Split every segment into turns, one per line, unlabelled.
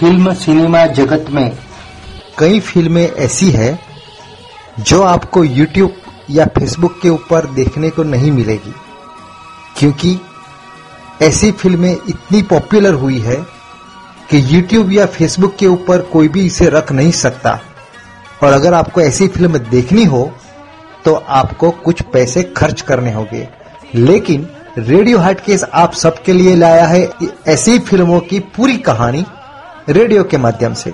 Film cinema जगत में।
कई फ़िल्में ऐसी है जो आपको YouTube या Facebook के ऊपर देखने को नहीं मिलेगी, क्योंकि ऐसी फ़िल्में इतनी पॉपुलर हुई है कि YouTube या Facebook के ऊपर कोई भी इसे रख नहीं सकता। और अगर आपको ऐसी फ़िल्म देखनी हो तो आपको कुछ पैसे खर्च करने होंगे। लेकिन रेडियो हार्ट केस आप सबके लिए लाया है ऐसी फ़िल्मों की पूरी कहानी। रेडियो के माध्यम से।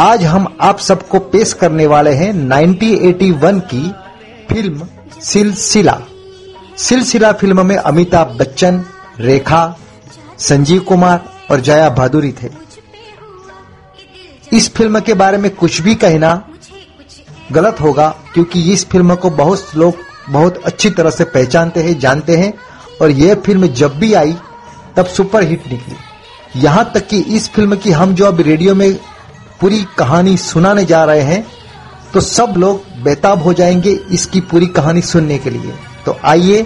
आज हम आप सबको पेश करने वाले हैं 1981 की फ़िल्म सिलसिला। सिलसिला फ़िल्म में अमिताभ बच्चन, रेखा, संजीव कुमार और जया भादुरी थे। इस फ़िल्म के बारे में कुछ भी कहना गलत होगा, क्योंकि इस फ़िल्म को बहुत लोग बहुत अच्छी तरह से पहचानते हैं, जानते हैं, और यह फ़िल्म जब भी आई, तब सुपर हिट निकली। यहाँ तक कि इस फ़िल्म की हम जो अब रेडियो में पूरी कहानी सुनाने जा रहे हैं तो सब लोग बेताब हो जाएँगे इसकी पूरी कहानी सुनने के लिए। तो आइए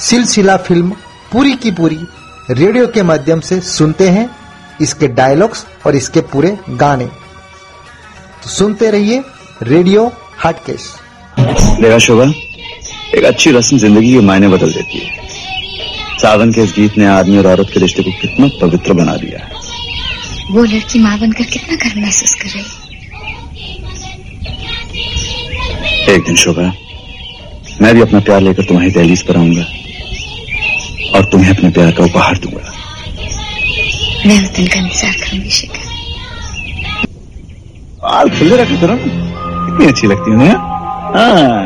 सिलसिला फ़िल्म पूरी की पूरी रेडियो के माध्यम से सुनते हैं, इसके डायलॉग्स और इसके पूरे गाने। तो सुनते रहिए रेडियो हाटकेश।
देखा शोभा, एक अच्छी रस्म ज़िंदगी के मायने बदल देती है। सावन के इस गीत ने आदमी और औरत के रिश्ते को कितना पवित्र बना दिया है।
वो लड़की माँ बनकर कितना गर्व महसूस कर रही।
एक दिन शोभा मैं भी अपना प्यार लेकर तुम्हारी दहलीज पर आऊँगा और तुम्हें अपने प्यार का उपहार दूँगा।
मैं उस दिन का इंतज़ार करूँगी शिखर।
बाल खुले रखे करो कितनी अच्छी लगती हूँ हाँ।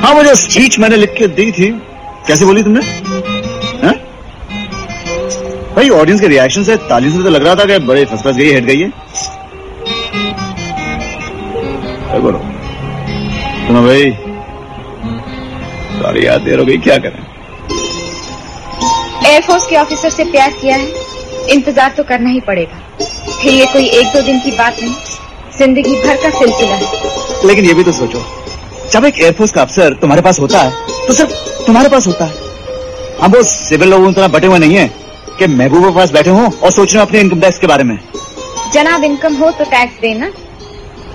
हाँ मुझे स्पीच मैंने लिख के दी थी कैसे बोली तुमने? हाँ? भाई ऑडियंस के रिएक्शन से ताली से तो लग रहा था कि बड़े फंस फंस गई हेट गई है। बोलो सुनो भाई सॉरी याद देर हो गई क्या करें?
एयरफोर्स के ऑफिसर से प्यार किया है इंतज़ार तो करना ही पड़ेगा। फिर ये कोई एक दो दिन की बात नहीं। ज़िंदगी भर का सिलसिला। है
लेकिन ये भी तो सोचो जब एक एयरफोर्स का अफसर तुम्हारे पास होता है तो सिर्फ़ तुम्हारे पास होता है। हम वो सिविल लोगों तरह बटे हुए नहीं है कि महबूबा पास बैठे हों और सोच रहे हो अपने इनकम टैक्स के बारे में।
जनाब इनकम हो तो टैक्स देना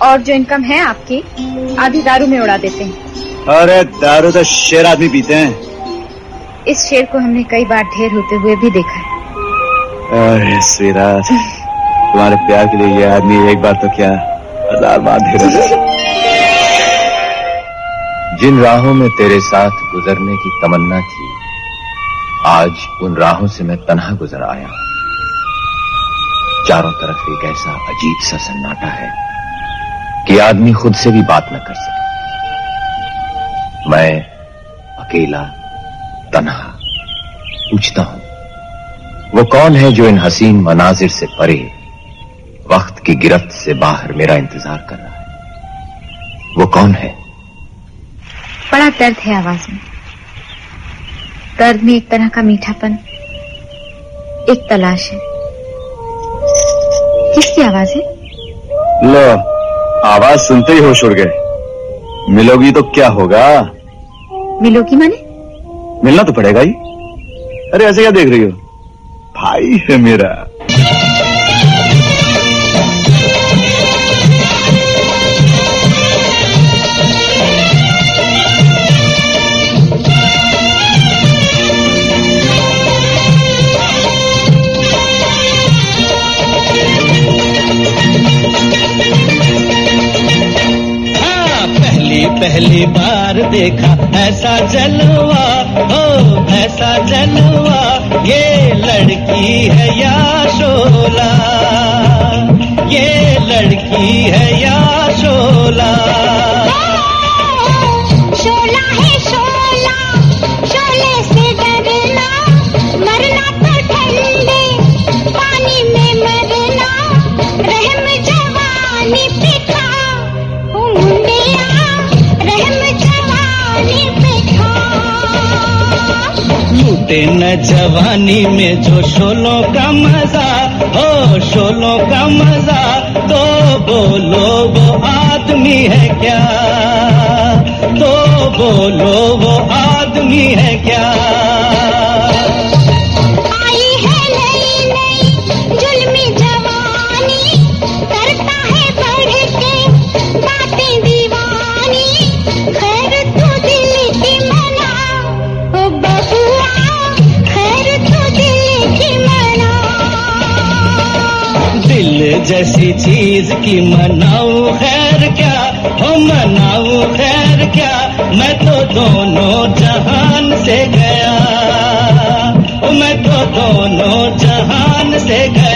और जो इनकम है आपकी आधी दारू में उड़ा देते हैं।
अरे दारू तो शेर आदमी पीते हैं।
इस शेर को हमने कई बार ढेर होते हुए भी देखा है।
अरे तुम्हारे प्यार के लिए ये आदमी एक बार तो क्या हज़ार ढेर
जिन राहों में तेरे साथ गुजरने की तमन्ना थी, आज उन राहों से मैं तनहा गुजर आया। चारों तरफ़ एक ऐसा अजीब सा सन्नाटा है कि आदमी खुद से भी बात न कर सके। मैं अकेला, तनहा, पूछता हूँ, वो कौन है जो इन हसीन मनाजिर से परे की गिरफ्त से बाहर मेरा इंतज़ार कर रहा है। वो कौन है?
बड़ा दर्द है आवाज़ में। दर्द में एक तरह का मीठापन एक तलाश है। किसकी आवाज़ है?
लो आवाज़ सुनते ही होश उड़ गए। मिलोगी तो क्या होगा?
मिलोगी माने?
मिलना तो पड़ेगा ही। अरे ऐसे क्या देख रही हो? भाई है मेरा।
पहली पहली बार देखा, ऐसा जलवा, हो, ऐसा जलवा, ये लड़की है या शोला? ये लड़की है या शोला?
शोला।
लूटे न जवानी में जो शोलों का मज़ा, हो शोलों का मज़ा तो बोलो वो आदमी है क्या? तो बोलो वो आदमी है क्या? जैसी चीज़ की मनाऊ, खैर क्या? हो मनाऊ, खैर क्या? मैं तो दोनों जहान से गया। मैं तो दोनों जहान से गया।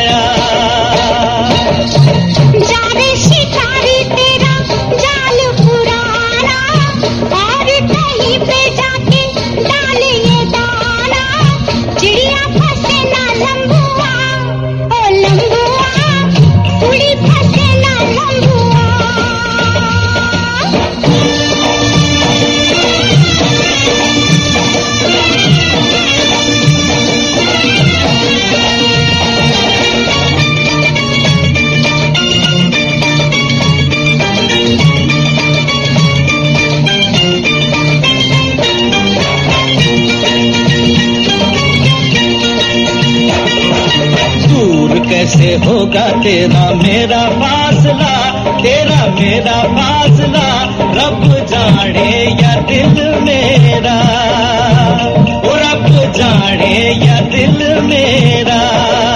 कैसे होगा तेरा मेरा फासला, तेरा मेरा फासला, रब जाने या दिल मेरा। रब जाने या दिल मेरा।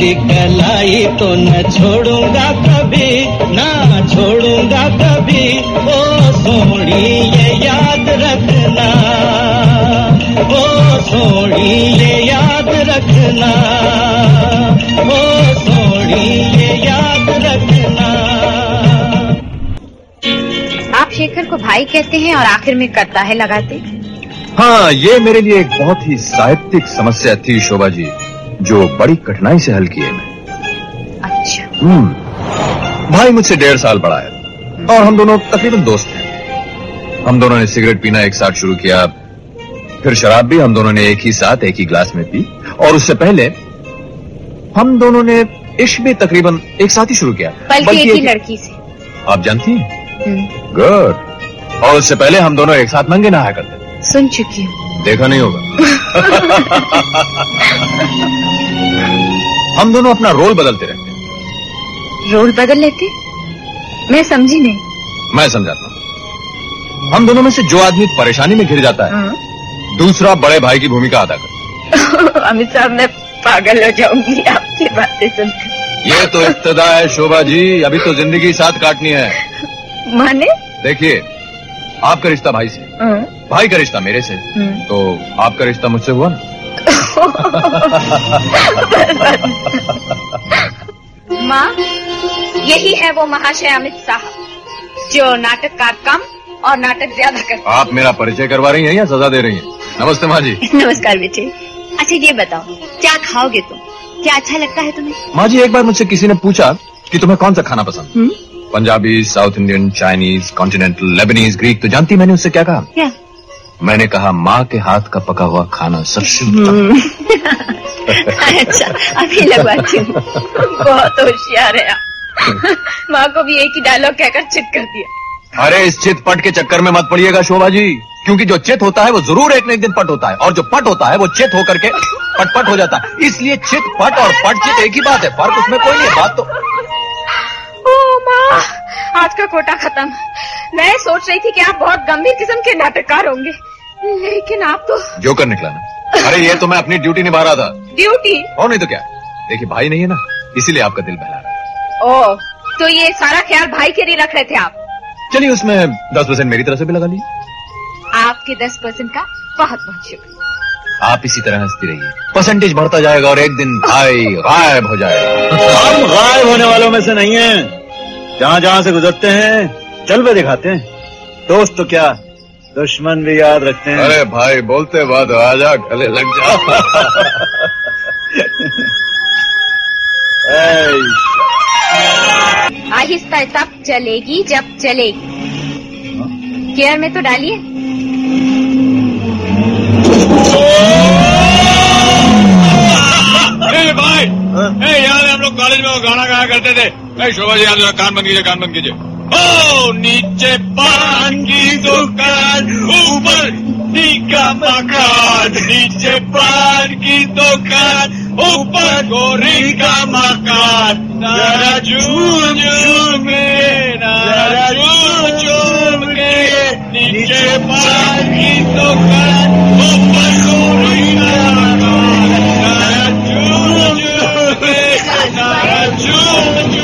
पकड़ी
कलाई तो न छोड़ूँगा कभी ना छोड़ूँगा कभी। ओ सोनी ये याद रखना। ओ सोनी ये याद रखना। ओ सोनी ये याद रखना।
आप शेखर को भाई कहते हैं और आखिर में करता है लगाते?
हाँ ये मेरे लिए एक बहुत ही साहित्यिक समस्या थी शोभा जी। जो बड़ी कठिनाई से हल किए मैं
अच्छा।
हम्म। भाई मुझसे डेढ़ साल बड़ा है और हम दोनों तकरीबन दोस्त हैं। हम दोनों ने सिगरेट पीना एक साथ शुरू किया फिर शराब भी हम दोनों ने एक ही साथ एक ही ग्लास में पी। और उससे पहले हम दोनों ने इश्क भी तकरीबन एक साथ ही शुरू किया।
बल्कि एक ही लड़की से।
आप जानती हैं?
हम्म,
गुड और उससे पहले हम दोनों एक साथ नंगे नहाया करते थे।
सुन चुकी हूँ।
देखा नहीं होगा। हम दोनों अपना रोल बदलते रहते हैं।
रोल बदल लेते? मैं समझी नहीं।
मैं समझाता हूँ। हम दोनों में से जो आदमी परेशानी में घिर जाता है
हाँ।
दूसरा बड़े भाई की भूमिका अदा करता
अमित साहब मैं पागल हो जाऊँगी आपकी बातें सुनकर।
ये तो इब्तदा है शोभा जी। अभी तो ज़िंदगी साथ काटनी है।
माने?
देखिए आपका रिश्ता भाई से।
हाँ,
भाई का रिश्ता मेरे से।
हम्म।
तो आपका रिश्ता मुझसे हुआ ना?
माँ यही है वो महाशय अमित साहब जो नाटक का कम और नाटक ज़्यादा करते
आप मेरा परिचय करवा रही हैं या सजा दे रही हैं? नमस्ते माँ जी।
नमस्कार बेटे। अच्छा ये बताओ क्या खाओगे तुम? क्या अच्छा लगता है तुम्हें?
माँ जी एक बार मुझसे किसी ने पूछा कि तुम्हें कौन सा खाना पसंद?
हम्म?
Punjabi South Indian Chinese continental Lebanese Greek तो जानती मैंने उससे क्या कहा?
क्या?
मैंने कहा माँ के हाथ का पका हुआ खाना सबसे उत्तम
अच्छा अभी लगवाती हूँ। बहुत होशियार है माँ को भी एक ही डायलॉग कहकर चित कर दिया।
अरे इस चित पट के चक्कर में मत पड़िएगा शोभा जी। क्योंकि जो चित होता है वो ज़रूर एक न एक दिन पट होता है। और जो पट होता है वो चित होकर के पट पट हो जाता है। इसलिए चित पट और पट चित एक ही बात है। फ़र्क उसमें कोई नहीं बात तो
आज का कोटा खत्म। मैं सोच रही थी कि आप बहुत गंभीर किस्म के नाटककार होंगे। लेकिन आप तो
जोकर निकला ना। अरे ये तो मैं अपनी ड्यूटी निभा रहा था।
ड्यूटी?
और नहीं तो क्या? देखिए भाई नहीं है ना इसीलिए आपका दिल बहला रहा। है
ओ तो ये सारा ख्याल भाई के लिए रख रहे थे आप?
चलिए उसमें दस परसेंट मेरी तरफ़ से भी लगा लीजिए।
आपके दस परसेंट का बहुत बहुत शुक्रिया।
आप इसी तरह हंसती रहिए। परसेंटेज बढ़ता जाएगा और एक दिन भाई गायब हो जाएगा।
हम गायब होने वालों में से नहीं हैं। जहाँ जहाँ से गुजरते हैं जलवे दिखाते हैं। दोस्त तो क्या दुश्मन भी याद रखते हैं?
अरे भाई बोलते बाद आजा गले लग जा।
आहिस्ता तब चलेगी जब चलेगी। केयर में तो डालिए।
ए भाई ए यार हम लोग कॉलेज में वो गाना गाया करते थे। ए शोभा जी आप जरा कान बंद कीजिए कान बंद कीजिए ओ नीचे पान की दुकान ऊपर टीका मकान नीचे पान की दुकान ऊपर गोरी का मकान जरा झूम झूम के जरा झूम झूम के नीचे पान की दुकान ऊपर गोरी का मकान जरा झूम झूम के जरा झूम झूम के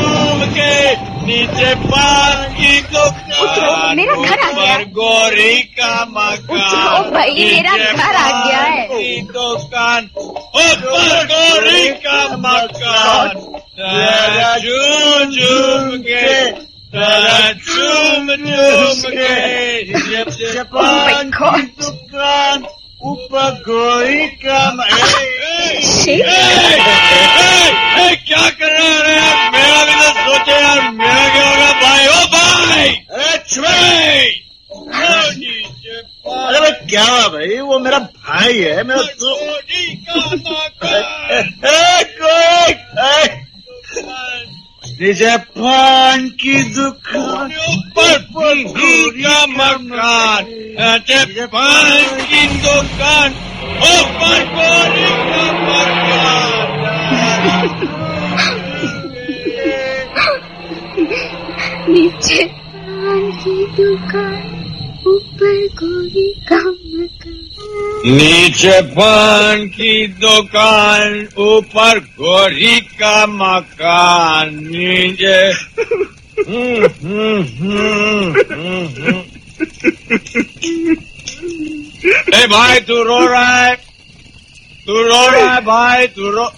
नीचे पान की दुकान
मेरा घर आ गया।
गोरी का मकान
भाई, मेरा घर आ गया है।
दुकान ऊपर गोरी का मकान झूम झूम के झूम झूम के दुकान ऊपर गोरी का मकान। क्या कर रहे हैं यार? मेरा भी तो सोचे यार। मेरा क्या होगा? भाई ओ भाई! अरे छुए
अरे भाई क्या हुआ भाई? वो मेरा भाई है मेरा तो नीचे पान की दुकान।
ऊपर का मकान। नीचे पान की दुकान। ऊपर गोरी का मकान।
नीचे। की दुकान ऊपर गोरी का मकान
नीचे पान की दुकान ऊपर गोरी का मकान। नीचे। हम्म, हम्म, हम्म। ए भाई तू रो रहा है। तू रो रहा है भाई तू रो।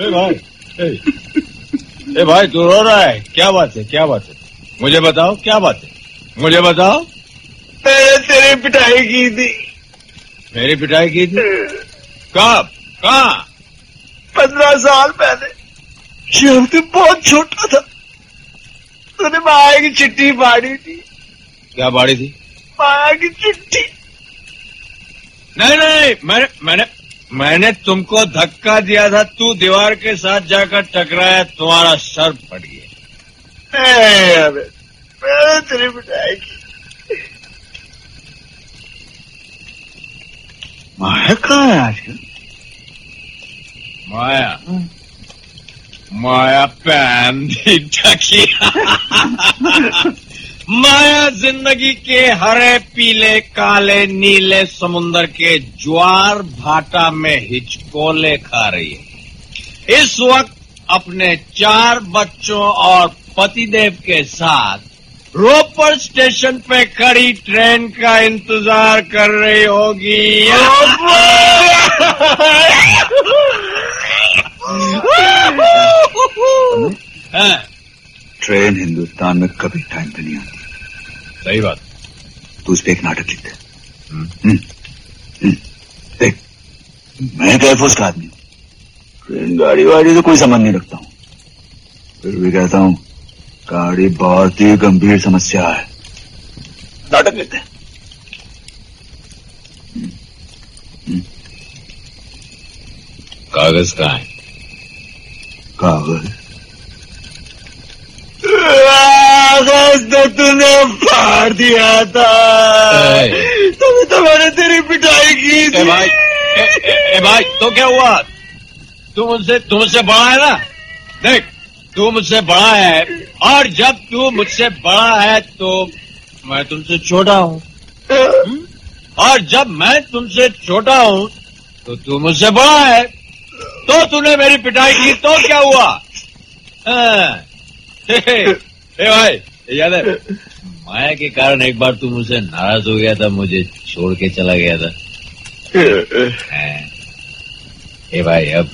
ए भाई ए, ए भाई तू रो रहा है। क्या बात है क्या बात है? मुझे बताओ क्या बात है? मुझे बताओ।
मैंने तेरी पिटाई की थी।
मेरी पिटाई की थी? कब? कहा?
पंद्रह साल पहले। जब तू बहुत छोटा था तूने माया की चिट्ठी फाड़ी थी।
क्या बाड़ी थी?
माया की चिट्ठी।
नहीं नहीं मैंने मैंने मैंने तुमको धक्का दिया था तू दीवार के साथ जाकर टकराया तुम्हारा सर फट गया।
तेरी पिटाई माया कहाँ है आजकल?
माया? माया पैन दी ढकी माया ज़िंदगी के हरे पीले काले नीले समुन्दर के ज्वार भाटा में हिचकोले खा रही है। इस वक्त अपने चार बच्चों और पतिदेव के साथ रोपड़ स्टेशन पे खड़ी ट्रेन का इंतज़ार कर रही होगी। हाँ,
ट्रेन हिंदुस्तान में कभी टाइम पे नहीं आती।
सही बात।
तू उस पे एक नाटक लिख दे।
हम्म।
हम्म, हम्म, देख मैं तो एयरफोर्स का आदमी हूँ। ट्रेन गाड़ी वाड़ी से कोई संबंध नहीं रखता हूँ। फिर भी कहता हूँ गाड़ी बहुत ही गंभीर समस्या है। नाटक लिखते हैं
कागज़ कहाँ है?
कागज़? तो तूने फाड़ दिया था। तभी तो मैंने तेरी पिटाई की थी।
ए भाई ए, ए, ए भाई तो क्या हुआ? तू मुझसे तू मुझसे बड़ा है ना? देख तू मुझसे बड़ा है और जब तू मुझसे बड़ा है तो मैं तुमसे छोटा हूँ। हम्म? और जब मैं तुमसे छोटा हूँ तो तू मुझसे बड़ा है। तो तूने मेरी पिटाई की तो क्या हुआ? हे। भाई याद है? माया के कारण एक बार तू मुझसे नाराज़ हो गया था, मुझे छोड़ के चला गया था। ए भाई, अब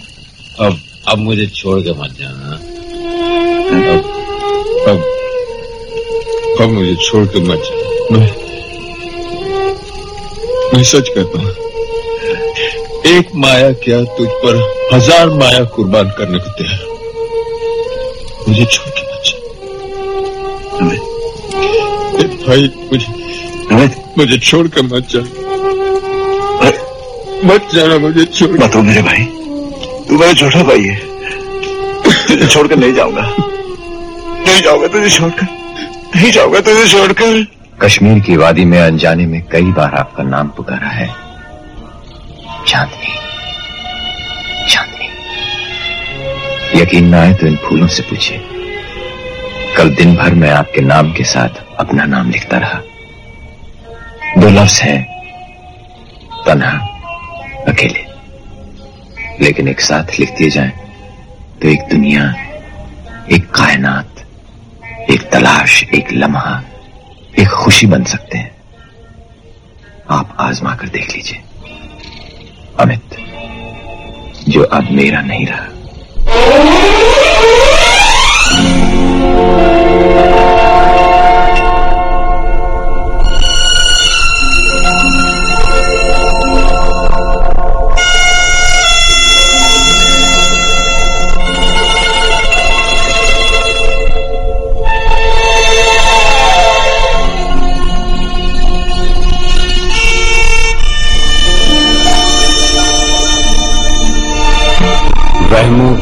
अब अब मुझे छोड़ के मत जाना। अब अब अब मुझे छोड़ के मत जाना। मैं मैं सच कहता हूँ, एक माया क्या तुझ पर हज़ार माया कुर्बान करने को तैयार
मुझे छोड़ भाई मुझे मुझे छोड़ कर मत जा। मत जाना मुझे छोड़
मत मेरे भाई। तू मेरा छोटा भाई है। तुझे छोड़कर नहीं जाऊँगा। नहीं जाऊँगा तुझे छोड़कर। नहीं जाऊँगा तुझे छोड़कर।
कश्मीर की वादी में अनजाने में कई बार आपका नाम पुकारा है। चांदनी। चांदनी। यकीन ना आए तो इन फूलों से पूछिए। कल दिन भर मैं आपके नाम के साथ अपना नाम लिखता रहा। दो लफ्ज हैं तनहा अकेले। लेकिन एक साथ लिख दिए जाए तो एक दुनिया, एक कायनात, एक तलाश, एक लम्हा, एक खुशी बन सकते हैं। आप आजमा कर देख लीजिए। अमित, जो अब मेरा नहीं रहा।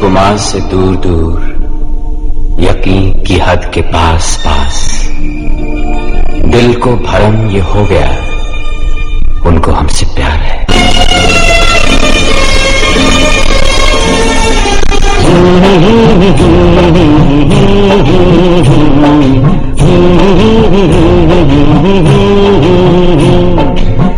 गुमान से दूर दूर, यकीन की हद के पास पास। दिल को भरम ये हो गया, उनको हमसे प्यार है।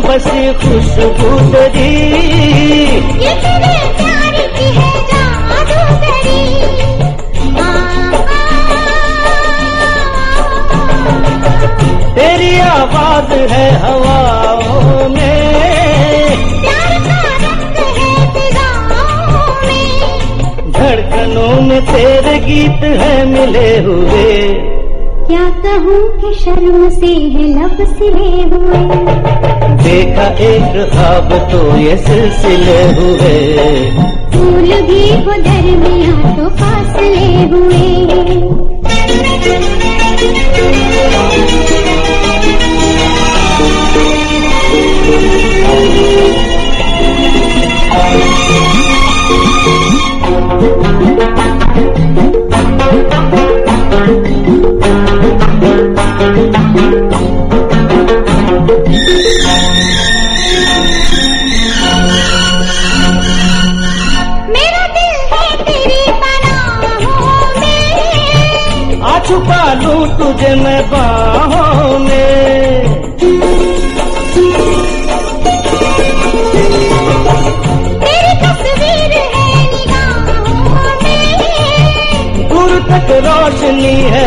बसी खुशबू तेरी।
तेरे। है
आवाज़ है हवाओं में।
प्यार का रंग है फिजाओं में।
धड़कनों में तेरे गीत है मिले हुए।
क्या कहूँ कि शर्म से है लब सिले हुए।
देखा एक ख्वाब तो ये सिलसिले हुए।
फूल भी हो दरमिया तो फासले हुए। मेरा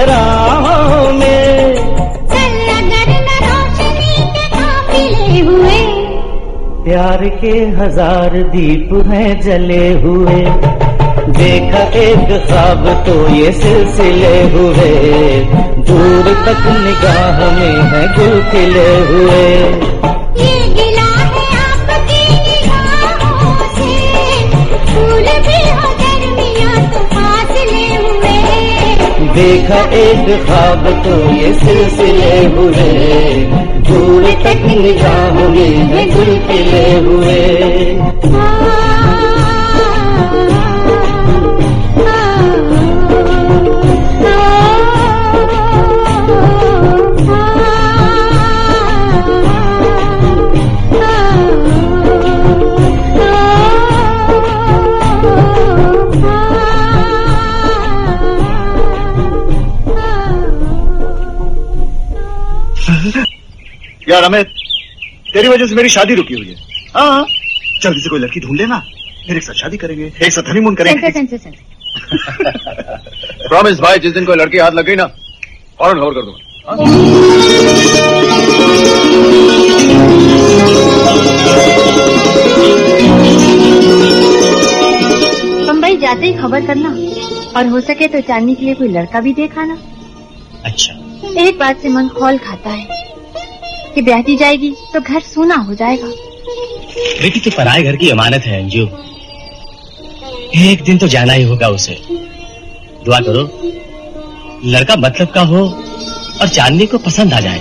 राहों में।
चल अगर न रोशनी के काफिले हुए।
प्यार के हज़ार दीप हैं जले हुए। देखा एक ख्वाब तो ये सिलसिले हुए। दूर तक निगाह में है गुल खिले हुए। देखा एक खाब तो ये सिलसिले हुए।
दूर तक निगाहों में झुलके हुए।
यार अमित तेरी वजह से मेरी शादी रुकी हुई है। हाँ जल्दी से कोई लड़की ढूंढ लेना। फिर एक साथ शादी करेंगे। एक साथ हनीमून करेंगे।
प्रॉमिस भाई जिस दिन कोई लड़की हाथ लग गई ना फ़ौरन खबर कर दूँगा।
बम्बई जाते ही खबर करना। और हो सके तो चांदनी के लिए कोई लड़का भी देखाना।
अच्छा।
एक बात से मन खौल खाता है। कि ब्याहती जाएगी तो घर सूना हो जाएगा।
बेटी तो पराए घर की अमानत है अंजू। एक दिन तो जाना ही होगा उसे। दुआ करो लड़का मतलब का हो और चांदनी को पसंद आ जाए।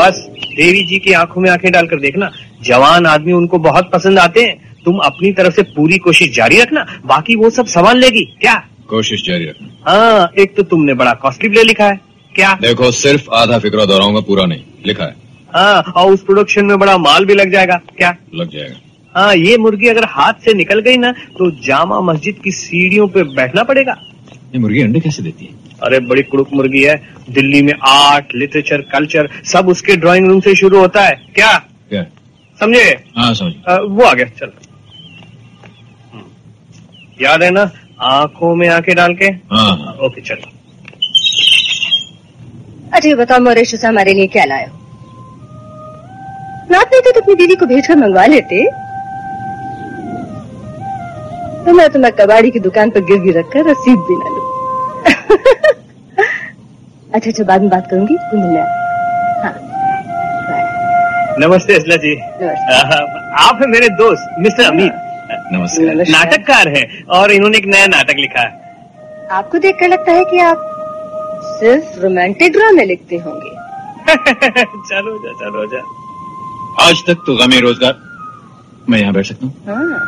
बस देवी जी की आँखों में आँखें डालकर देखना। जवान आदमी उनको बहुत पसंद आते हैं। तुम अपनी तरफ़ से पूरी कोशिश जारी रखना बाकी वो सब संभाल लेगी क्या?
कोशिश जारी रखना।
हाँ एक तो तुमने बड़ा कॉस्टली प्ले लिखा है। क्या?
देखो सिर्फ़ आधा फिक्रा दोहराऊँगा पूरा नहीं। लिखा है।
हाँ और उस प्रोडक्शन में बड़ा माल भी लग जाएगा। क्या?
लग जाएगा।
हाँ ये मुर्गी अगर हाथ से निकल गई ना तो जामा मस्जिद की सीढ़ियों पे बैठना पड़ेगा।
ये मुर्गी अंडे कैसे देती है?
अरे बड़ी कुड़ुक मुर्गी है। दिल्ली में आर्ट लिटरेचर कल्चर सब उसके ड्राइंग रूम से शुरू होता है। क्या?
क्या?
समझे?
हाँ समझ
वो आ गया चल। हम्म। याद है ना आँखों में आँखें डाल के?
हाँ हाँ।
ओके चलो।
अच्छा ये बताओ मोरेश से हमारे लिए क्या लाए हो? रात नहीं तो अपनी दीदी को भेजकर मंगवा लेते। तो मैं तुम्हें कबाड़ी की दुकान पर गिरवी रखकर रसीद भी ना लू। अच्छा अच्छा बाद में बात करूँगी तुम मिलना। हाँ
नमस्ते असला जी।
नमस्ते।
आप है मेरे दोस्त मिस्टर अमित
नमस्कार।
नमस्कार।
नाटककार है और इन्होंने एक नया नाटक लिखा है।
आपको देखकर लगता है कि आप सिर्फ़ रोमांटिक ड्रामे लिखते होंगे
चलो जा चलो जा।
आज तक तो गमे रोज़गार। मैं यहाँ बैठ सकता हूँ।
हाँ।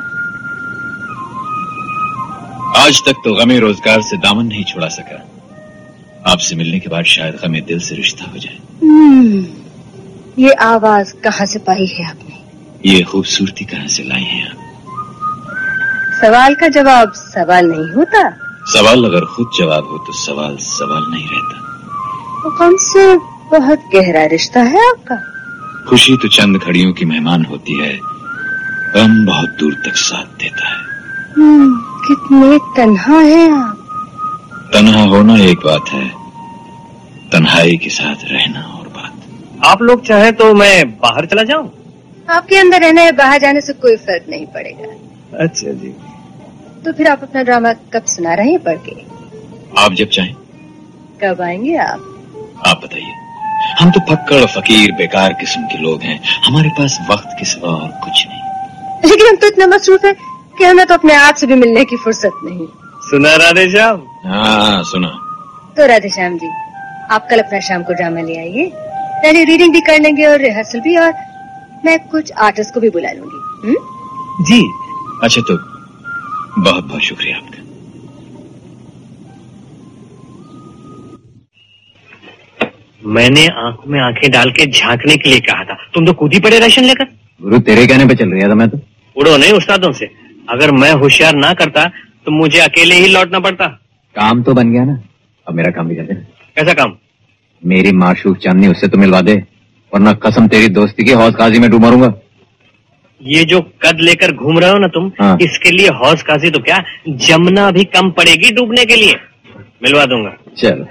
आज तक तो गमे रोज़गार से दामन नहीं छुड़ा सका। आपसे मिलने के बाद शायद गमे दिल से रिश्ता हो जाए।
हम्म, ये आवाज़ कहाँ से पाई है आपने?
ये खूबसूरती कहाँ से लाई है आप?
सवाल का जवाब सवाल नहीं होता।
सवाल अगर खुद जवाब हो तो सवाल सवाल नहीं रहता।
तो हमसे बहुत गहरा रिश्ता है आपका।
खुशी तो चंद घड़ियों की मेहमान होती है गम बहुत दूर तक साथ देता है।
हम्म, कितने तन्हा है आप।
तन्हा होना एक बात है तन्हाई के साथ रहना और बात।
आप लोग चाहे तो मैं बाहर चला जाऊँ?
आपके अंदर रहना या बाहर जाने से कोई फ़र्क नहीं पड़ेगा।
अच्छा जी।
तो फिर आप अपना ड्रामा कब सुना रहे हैं पढ़ के?
आप जब चाहें।
कब आएँगे आप?
आप बताइए। हम तो फक्कड़ फकीर बेकार किस्म के लोग हैं। हमारे पास वक्त के सिवा और कुछ नहीं।
लेकिन हम तो इतने मसरूफ है कि हमें तो अपने आप से भी मिलने की फुर्सत नहीं।
सुना राधे श्याम
हाँ सुना।
तो राधे श्याम जी आप कल अपना शाम को ड्रामा ले आइए। पहले रीडिंग भी कर लेंगे और रिहर्सल भी और मैं कुछ आर्टिस्ट को भी बुला लूँगी। हम्म?
जी।
अच्छा तो बहुत बहुत शुक्रिया आपका।
मैंने आँखों में आँखें डाल के झांकने के लिए कहा था। तुम तो कूद ही पड़े राशन लेकर।
गुरु तेरे कहने पे चल रहा था मैं तो
उड़ो नहीं उस्तादों से। अगर मैं होशियार ना करता तो मुझे अकेले ही लौटना पड़ता।
काम तो बन गया ना। अब मेरा काम भी कर दे।
कैसा काम?
मेरी माशूक चांदनी उससे तो मिलवा दे वरना कसम तेरी दोस्ती की हौस काजी में डूब मरूँगा।
ये जो कद लेकर घूम रहे हो ना तुम
हाँ।
इसके लिए हौस काजी तो क्या जमुना भी कम पड़ेगी डूबने के लिए? मिलवा दूँगा।
चल।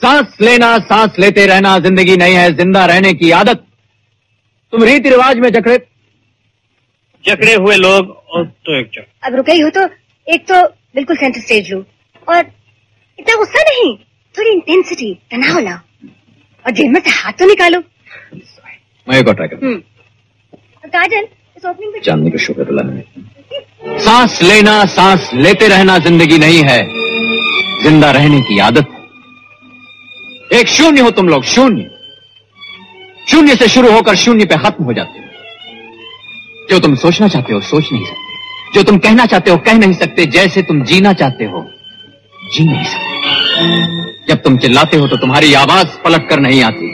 सांस लेना सांस लेते रहना ज़िंदगी नहीं है ज़िंदा रहने की आदत। तुम रीति रिवाज में जकड़े।
जकड़े हुए लोग और तो एक चक
अब रुक हो तो एक तो बिल्कुल सेंटर स्टेज लो। और इतना गुस्सा नहीं थोड़ी इंटेंसिटी तनाव लाओ। और जेब में से हाथ तो निकालो।
मैं एक और ट्राई करूँ।
पे
चांदनी को शुक्र बुलाने सांस लेना सांस लेते रहना ज़िंदगी नहीं है। ज़िंदा रहने की आदत एक शून्य हो तुम लोग शून्य। शून्य से शुरू होकर शून्य पे खत्म हो जाते हो। जो तुम सोचना चाहते हो सोच नहीं सकते। जो तुम कहना चाहते हो कह नहीं सकते। जैसे तुम जीना चाहते हो जी नहीं सकते। जब तुम चिल्लाते हो तो तुम्हारी आवाज़ पलट कर नहीं आती।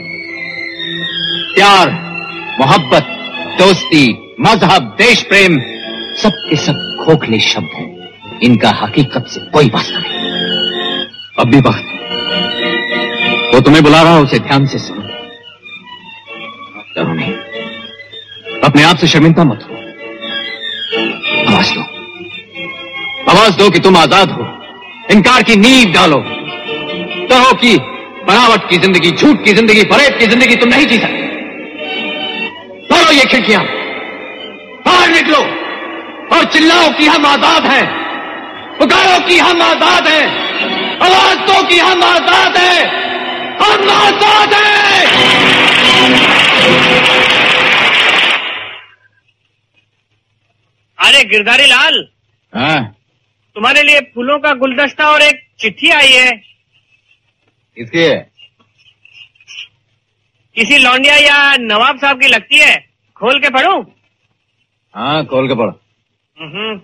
प्यार मोहब्बत दोस्ती, मज़हब देश प्रेम सब के सब खोखले शब्द हैं। इनका हकीकत से कोई वास्ता नहीं। अब भी वक्त वो तुम्हें बुला रहा उसे ध्यान से सुनो। डरो नहीं। अपने आप से शर्मिंदा मत हो। आवाज़ दो। आवाज़ दो कि तुम आज़ाद हो। इनकार की नींव डालो। कहो कि बनावट की ज़िंदगी, झूठ की ज़िंदगी फरेब की ज़िंदगी तुम नहीं जी सकते। ये खिड़कियाँ। बाहर निकलो और चिल्लाओ कि हम आज़ाद हैं। पुकारो कि हम आज़ाद हैं। आवाज़ दो कि हम आज़ाद हैं। हम आज़ाद हैं।
अरे गिरधारी लाल
हाँ।
तुम्हारे लिए फूलों का गुलदस्ता और एक चिट्ठी आई है।
किसकी है?
किसी लौंडिया या नवाब साहब की लगती है? खोल के पढ़ू?
हाँ खोल के पढ़ो।
हम्म।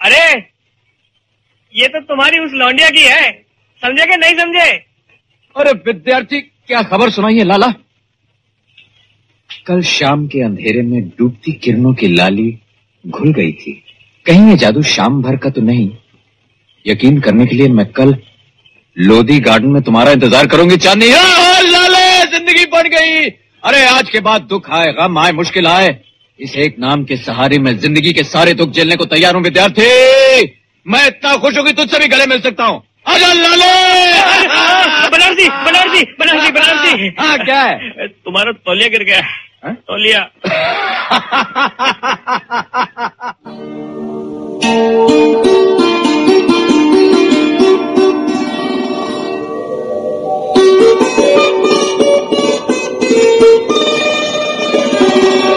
अरे ये तो तुम्हारी उस लौंडिया की है। समझे कि नहीं समझे?
अरे विद्यार्थी क्या खबर सुनाइए लाला? कल शाम के अंधेरे में डूबती किरणों की लाली घुल गई थी। कहीं ये जादू शाम भर का तो नहीं। यकीन करने के लिए मैं कल लोधी गार्डन में तुम्हारा इंतज़ार करूँगी चांदनी आ, आ, लाले ज़िंदगी बढ़ गई। अरे आज के बाद दुख आए गम आए मुश्किल आए। इस एक नाम के सहारे में ज़िंदगी के सारे दुख झेलने को तैयार हूँ विद्यार्थी। मैं इतना खुश हूँ कि तुझसे भी गले मिल सकता हूँ। आजा लाले!
बनारसी बनारसी बनारसी बनारसी।
हाँ क्या है?
तुम्हारा तौलिया गिर गया।
हाँ?
तौलिया।
नीला はあ。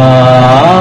आसमां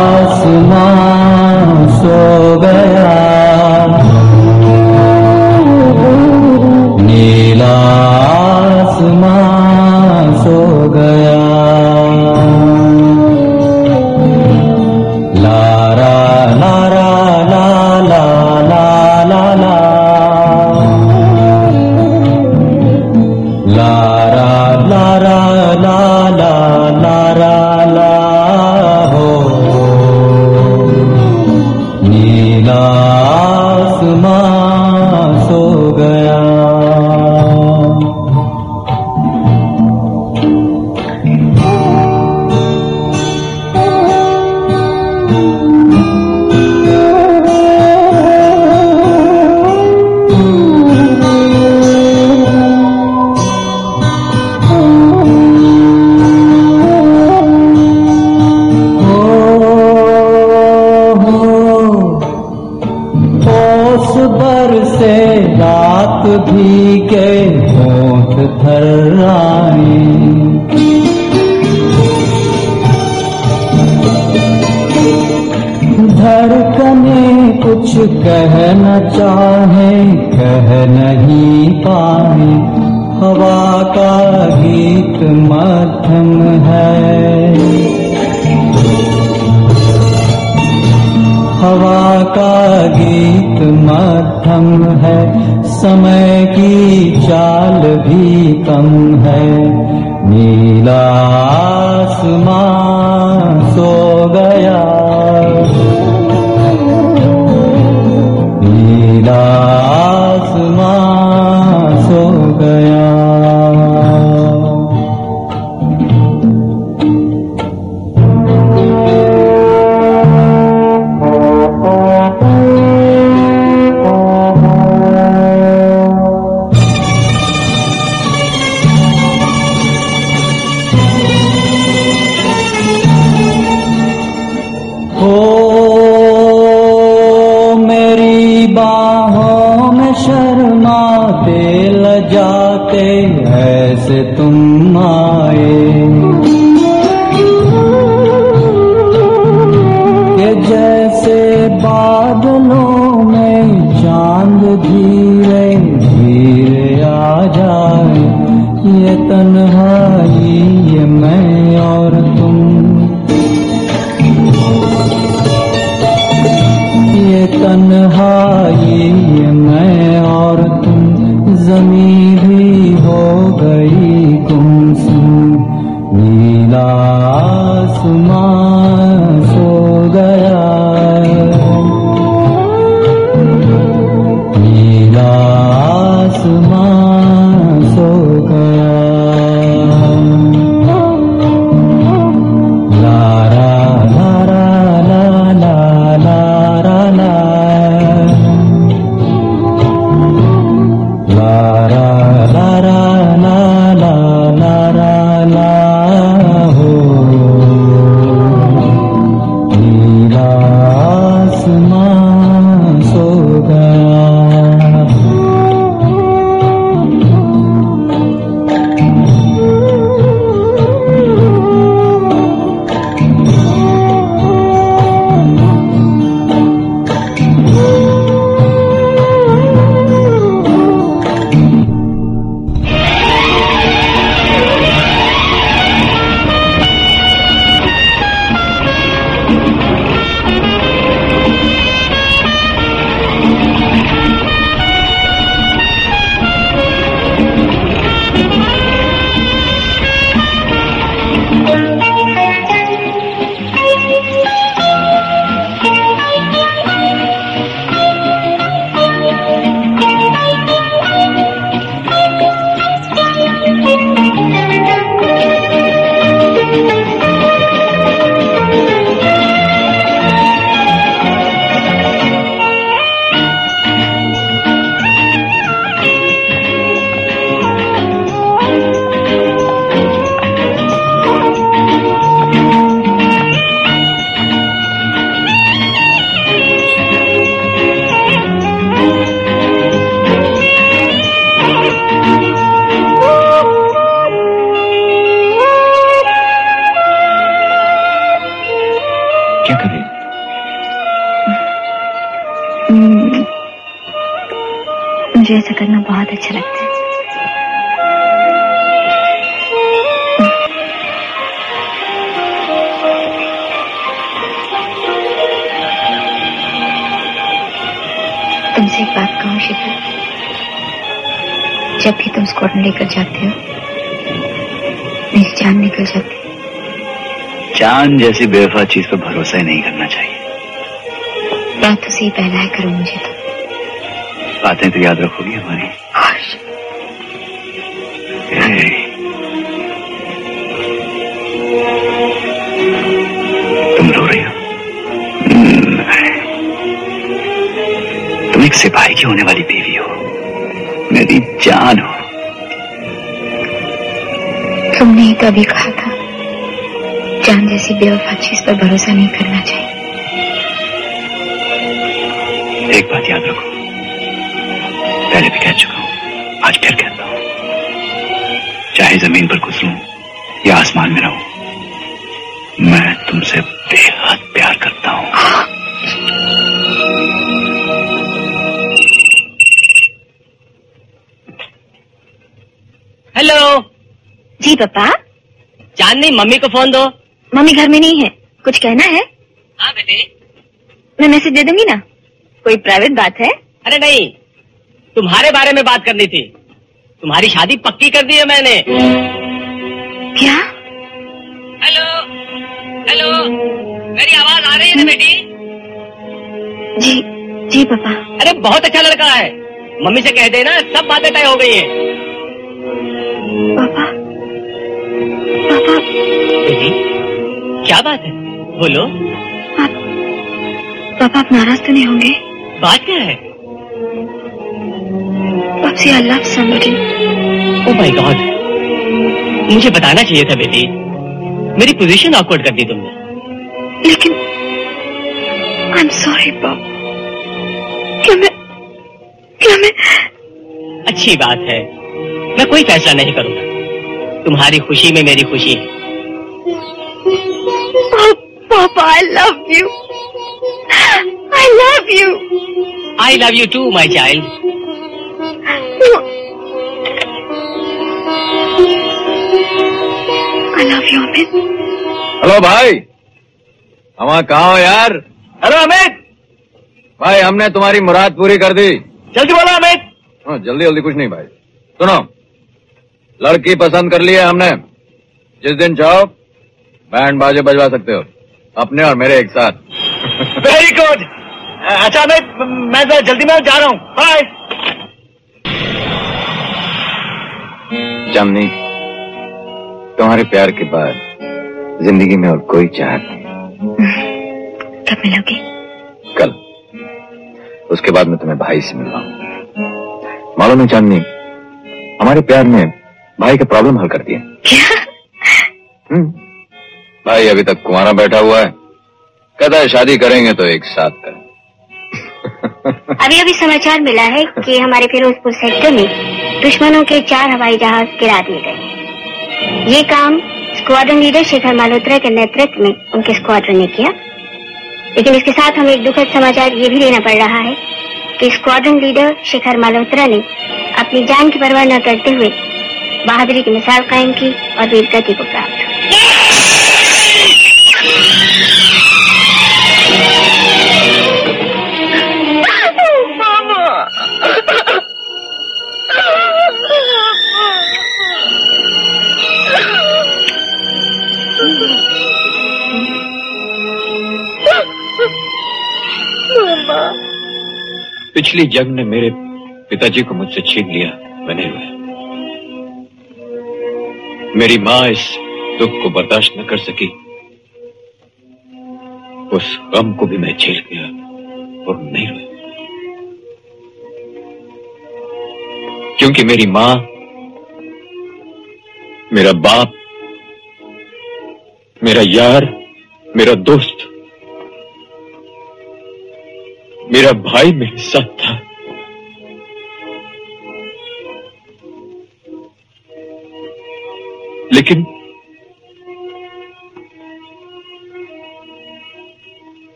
है।
चाँद जैसी बेवफा चीज़ पर भरोसा ही नहीं करना चाहिए।
से ही पहला करो मुझे तो।
बातें तो याद रखोगी हमारी। तुम रो रही हो? हम्म, तुम एक सिपाही की होने वाली बीवी हो। मेरी जान हो।
तुमने ही तो अभी कहा जान जैसी बेवफा चीज़ पर भरोसा नहीं करना चाहिए।
एक बात याद रखो। पहले भी कह चुका हूँ आज फिर कहता हूँ। चाहे ज़मीन पर गुजरूं या आसमान में रहूँ मैं तुमसे बेहद प्यार करता हूँ।
हेलो
जी पापा।
चांदनी मम्मी को फ़ोन दो।
मम्मी घर में नहीं है। कुछ कहना है?
हाँ बेटे।
मैं मैसेज दे दूँगी ना? कोई प्राइवेट बात है?
अरे नहीं तुम्हारे बारे में बात करनी थी। तुम्हारी शादी पक्की कर दी है मैंने।
क्या?
हेलो हेलो मेरी आवाज़ आ रही है ना बेटी?
जी जी पापा।
अरे बहुत अच्छा लड़का है। मम्मी से कह देना सब बातें तय हो गई हैं। क्या बात है? बोलो।
आप, पापा आप नाराज़ तो नहीं होंगे?
बात क्या है?
आपसे I love somebody
oh my God मुझे बताना चाहिए था बेटी। मेरी पोजीशन ऑकवर्ड कर दी तुमने।
लेकिन आई एम सॉरी पाप क्या मैं क्या मैं
अच्छी बात है। मैं कोई फैसला नहीं करूँगा। तुम्हारी खुशी में मेरी खुशी है।
पापा I love you I love you
I love you too my child
I love you Amit
hello भाई हम कहा हो यार
हेलो अमित
भाई हमने तुम्हारी मुराद पूरी कर दी
जल्दी बोलो अमित
हाँ, जल्दी जल्दी कुछ नहीं भाई सुनो लड़की पसंद कर ली है हमने जिस दिन चाहो
बैंड बाजे बजवा सकते हो अपने और मेरे एक साथ।
वेरी गुड अच्छा मैं मैं जरा जल्दी में जा रहा हूँ। बाय
जामनी तुम्हारे प्यार के बाद ज़िंदगी में और कोई चाहत नहीं।
कब मिलोगे?
कल। उसके बाद मैं तुम्हें भाई से मिलवाऊं मालूम है चांदनी हमारे प्यार ने भाई का प्रॉब्लम हल कर दिया। हम्म, भाई, अभी तक कुमारा बैठा हुआ है। कहता है शादी करेंगे तो एक साथ करें।
अभी अभी समाचार मिला है कि हमारे फिरोजपुर सेक्टर में दुश्मनों के चार हवाई जहाज़ गिरा दिए गए। ये काम स्क्वाड्रन लीडर शेखर मल्होत्रा के नेतृत्व में उनके स्क्वाड्रन ने किया। लेकिन इसके साथ हमें एक दुखद समाचार ये भी देना पड़ रहा है कि स्क्वाड्रन लीडर शेखर मल्होत्रा ने अपनी जान की परवाह न करते हुए बहादुरी की मिसाल कायम की और वीरगति को प्राप्त।
पिछली जंग ने मेरे पिताजी को मुझसे छीन लिया, बने हुए। मेरी माँ इस दुख को बर्दाश्त न कर सकी। उस गम को भी मैं झेल गया और नहीं रोया। क्योंकि मेरी माँ, मेरा बाप, मेरा यार, मेरा दोस्त, मेरा भाई मेरे साथ था। लेकिन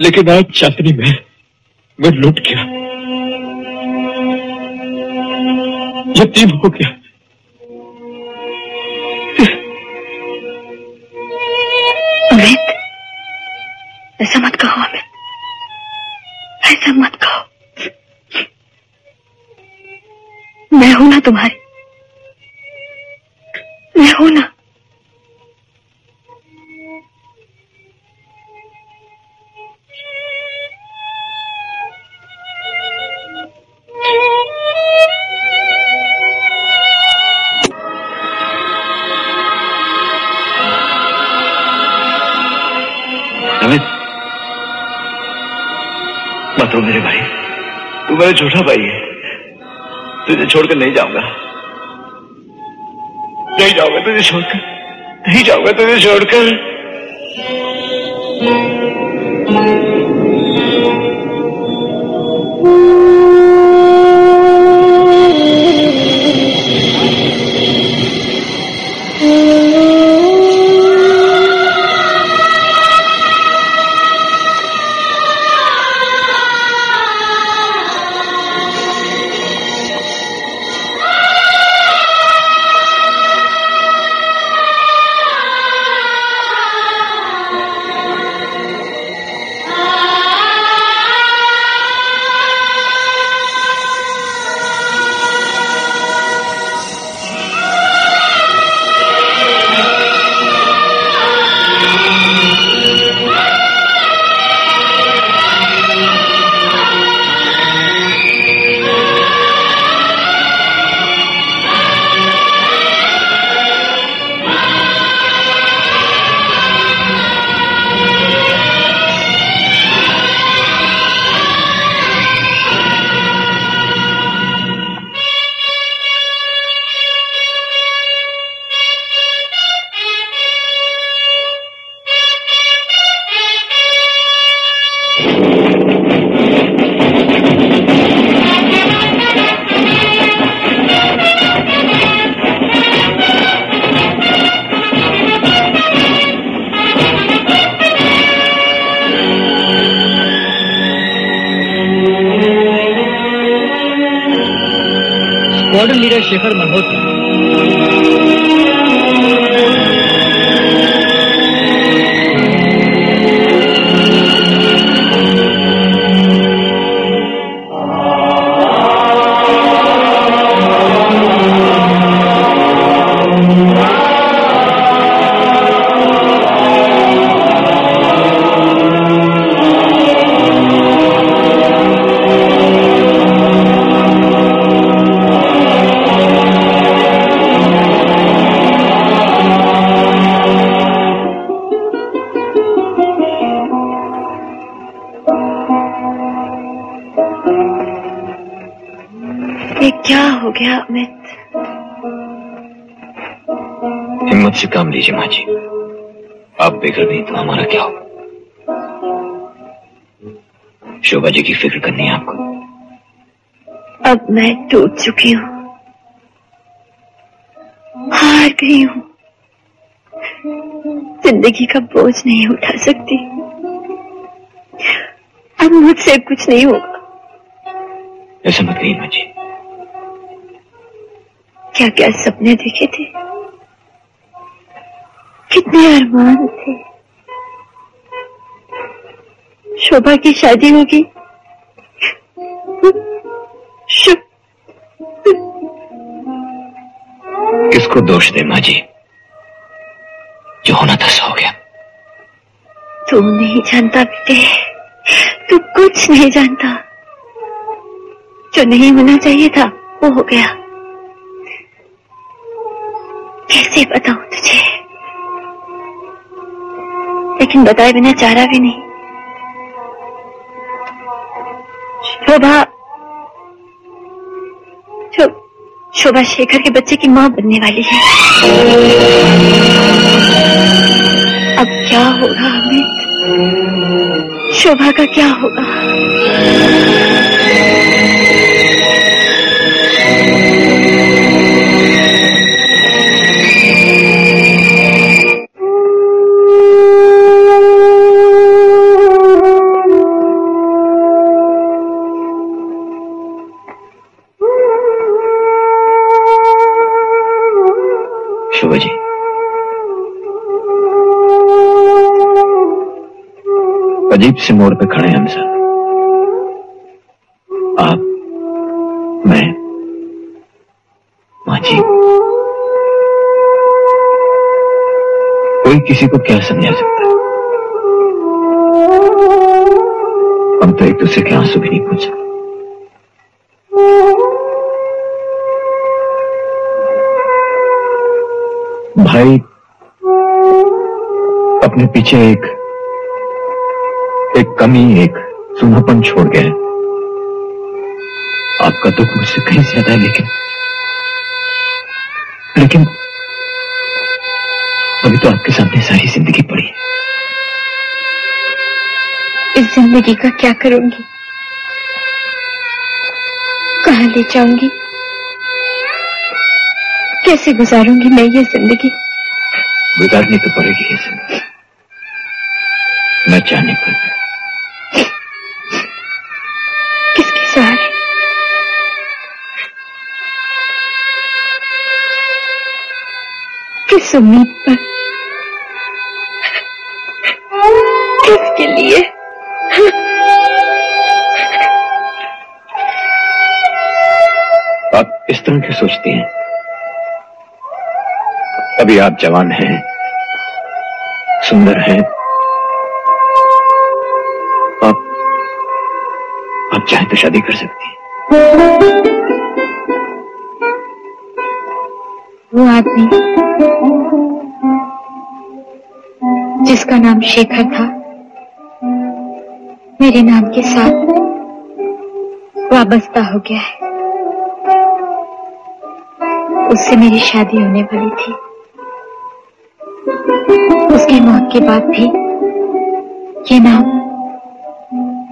लेकिन आज चांदनी में मैं लुट गया। यतीम हो गया।
अमित ऐसा मत कहो अमित ऐसा मत कहो। मैं हूँ ना तुम्हारी।
मेरा छोटा भाई। है तुझे छोड़कर नहीं जाऊँगा। नहीं जाऊँगा तुझे छोड़कर। नहीं जाऊँगा तुझे छोड़कर।
स्क्वाड्रन
तो हमारा क्या हो शोभा जी की फ़िक्र करनी है आपको।
अब मैं टूट चुकी हूँ। हार गई हूँ। ज़िंदगी का बोझ नहीं उठा सकती। अब मुझसे कुछ नहीं होगा।
ऐसा मत कहिए माँ जी।
क्या क्या सपने देखे थे? कितने अरमान थे। शोभा की शादी होगी।
किसको दोष दे माँ जी? जो होना था सो हो गया।
तू नहीं जानता बेटे। तू कुछ नहीं जानता। जो नहीं होना चाहिए था वो हो गया। कैसे बताऊँ तुझे? लेकिन बताए बिना चारा भी नहीं। शोभा। शो, शोभा शेखर के बच्चे की माँ बनने वाली है। अब क्या होगा अमित शोभा का क्या होगा?
अजीब से मोड़ पे खड़े हैं हम सब। आप, मैं माँ जी कोई किसी को क्या समझा सकता है? हम तो एक दूसरे के आँसू भी नहीं पूछ। भाई, अपने पीछे एक एक कमी एक सूनापन छोड़ गए आपका दुख मुझसे कहीं ज़्यादा है लेकिन लेकिन अभी तो आपके सामने सारी ज़िंदगी पड़ी है।
इस ज़िंदगी का क्या करूँगी? कहाँ ले जाऊँगी? कैसे गुजारूँगी मैं ये ज़िंदगी?
गुजारनी तो पड़ेगी ये ज़िंदगी। न जाने पर
किस उम्मीद पर किसके लिए?
आप इस तरह क्यों सोचती हैं? अभी आप जवान हैं सुंदर हैं। आप आप चाहे तो शादी कर सकती हैं।
वो आदमी जिसका नाम शेखर था, मेरे नाम के साथ वाबस्ता हो गया है। उससे मेरी शादी होने वाली थी। उसकी मौत के बाद भी ये नाम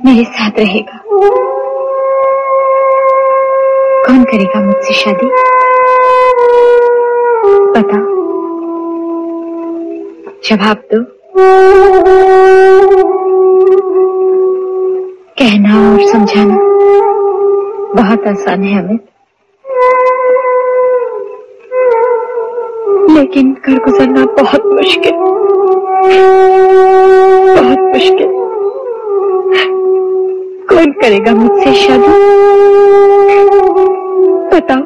मेरे साथ रहेगा। कौन करेगा मुझसे शादी? बता जवाब दो। कहना और समझाना बहुत आसान है हमें लेकिन कर गुजरना बहुत मुश्किल। बहुत मुश्किल। कौन करेगा मुझसे शादी? बताओ।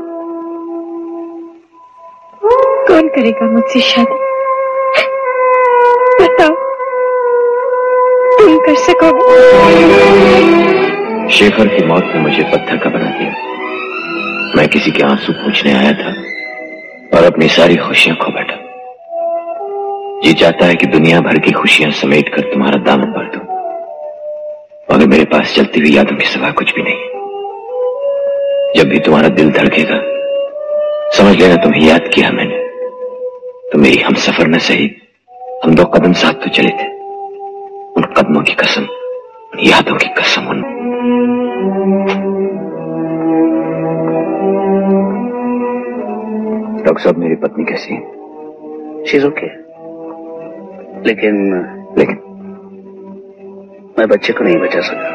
कौन करेगा मुझसे शादी? तुम कर सकोगे
शेखर की मौत ने मुझे पत्थर का बना दिया। मैं किसी के आँसू पूछने आया था और अपनी सारी खुशियाँ खो बैठा। जी चाहता है कि दुनिया भर की खुशियाँ समेट कर तुम्हारा दामन भर दूँ। मगर मेरे पास चलती हुई यादों के सिवा कुछ भी नहीं जब भी तुम्हारा दिल धड़केगा, समझ लेना तुम्हें याद किया मैंने। तो मेरी हम सफ़र में सही, हम दो कदम साथ तो चले थे। कदमों की कसम उन यादों की कसम उन डॉक्टर साहब मेरी पत्नी कैसी है?
शीज ओके लेकिन
लेकिन
मैं बच्चे को नहीं बचा सका।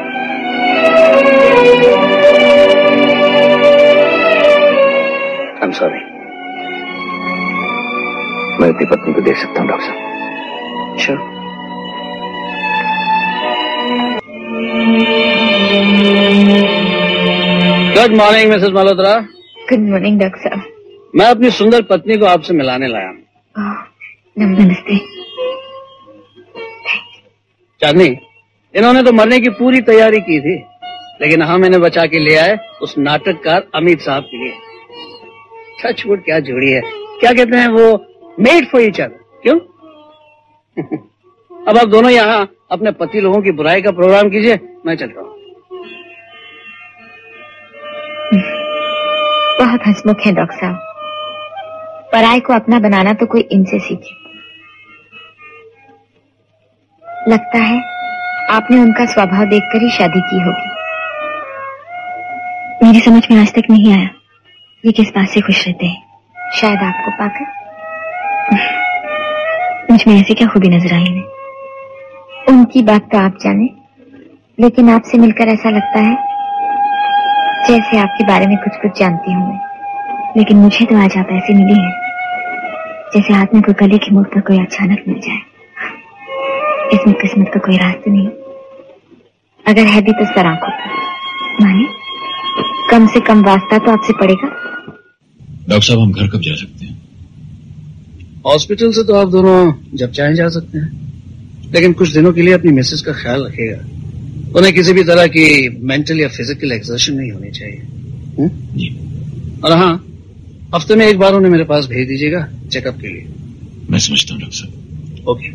आई एम सॉरी
मैं अपनी पत्नी को देख सकता हूँ डॉक्टर साहब।
Sure good morning Mrs Malhotra
good morning doctor साहब
मैं अपनी सुंदर पत्नी को आपसे मिलाने लाया हूँ।
नमस्ते।
चांदनी इन्होंने तो मरने की पूरी तैयारी की थी लेकिन हम इन्हें बचा के ले आए उस नाटककार अमित साहब के लिए। सचमुच क्या जोड़ी है। क्या कहते हैं वो? मेड फॉर ईच अदर क्यों? अब आप दोनों यहाँ अपने पति लोगों की बुराई का प्रोग्राम कीजिए मैं चल रहा हूँ।
बहुत हंसमुख है, डॉक्टर साहब? पराई को अपना बनाना तो कोई इनसे सीखे। लगता है, आपने उनका स्वभाव देखकर ही शादी की होगी।
मेरी समझ में आज तक नहीं आया, ये किस बात से खुश रहते हैं?
शायद आपको पाकर?
मुझमें ऐसी क्या खूबी नज़र आई इन्हें?
उनकी बात तो आप जाने, लेकिन आपसे मिलकर ऐसा लगता है जैसे आपके बारे में कुछ कुछ जानती हूँ मैं
लेकिन मुझे तो आज आप ऐसे मिली हैं जैसे हाथ में कोई गले की मुख पर कोई अचानक मिल जाए। इसमें किस्मत का कोई रास्ता नहीं।
अगर है भी तो सर आँखों पर।
माने?
कम से कम वास्ता तो आपसे पड़ेगा।
डॉक्टर साहब हम घर कब जा सकते हैं?
हॉस्पिटल से तो आप दोनों जब चाहे जा सकते हैं। लेकिन कुछ दिनों के लिए अपनी मिसेज का ख्याल रखिएगा। उन्हें किसी भी तरह की मेंटल या फ़िज़िकल एक्सर्शन नहीं होनी चाहिए। हुँ? और हाँ हफ़्ते में एक बार उन्हें मेरे पास भेज दीजिएगा चेकअप के लिए।
मैं समझता हूँ डॉक्टर साहब।
ओके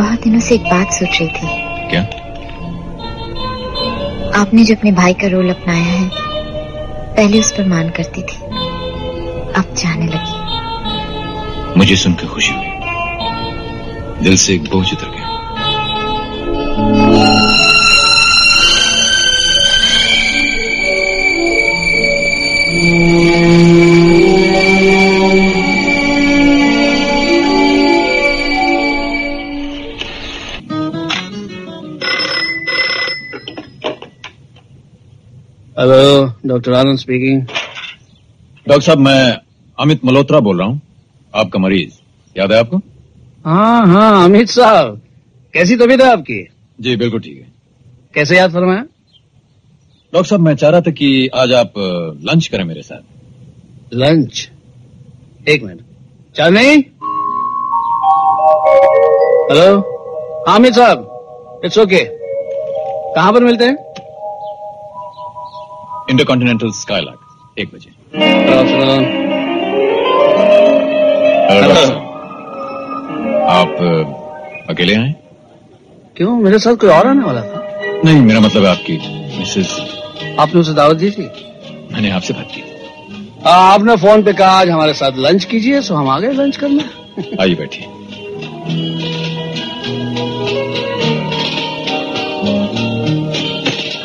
बहुत दिनों से एक बात सोच रही थी।
क्या?
आपने जो अपने भाई का रोल अपनाया है पहले उस पर मान करती थी। अब चाहने लगी।
मुझे सुनकर खुशी हुई। दिल से एक बोझ उतर गया।
Hello doctor Anand speaking
doctor साहब मैं अमित मल्होत्रा बोल रहा हूँ आपका मरीज़ याद है आपको
हाँ हाँ अमित साहब कैसी तबीयत है आपकी?
जी बिल्कुल ठीक है।
कैसे याद फरमाया?
डॉक्टर साहब मैं चाह रहा था कि आज आप लंच करें मेरे साथ।
लंच एक मिनट चांदनी हेलो हाँ अमित साहब इट्स ओके कहाँ पर मिलते हैं?
इंटरकॉन्टिनेंटल स्काईलार्क एक बजे। आप अकेले आए
क्यों? मेरे साथ कोई और आने वाला था?
नहीं मेरा मतलब है आपकी मिसेस
आपने उसे दावत दी थी?
मैंने आपसे बात की।
आ, आपने फ़ोन पे कहा आज हमारे साथ लंच कीजिए सो हम आ गए लंच करने।
आइए बैठिए।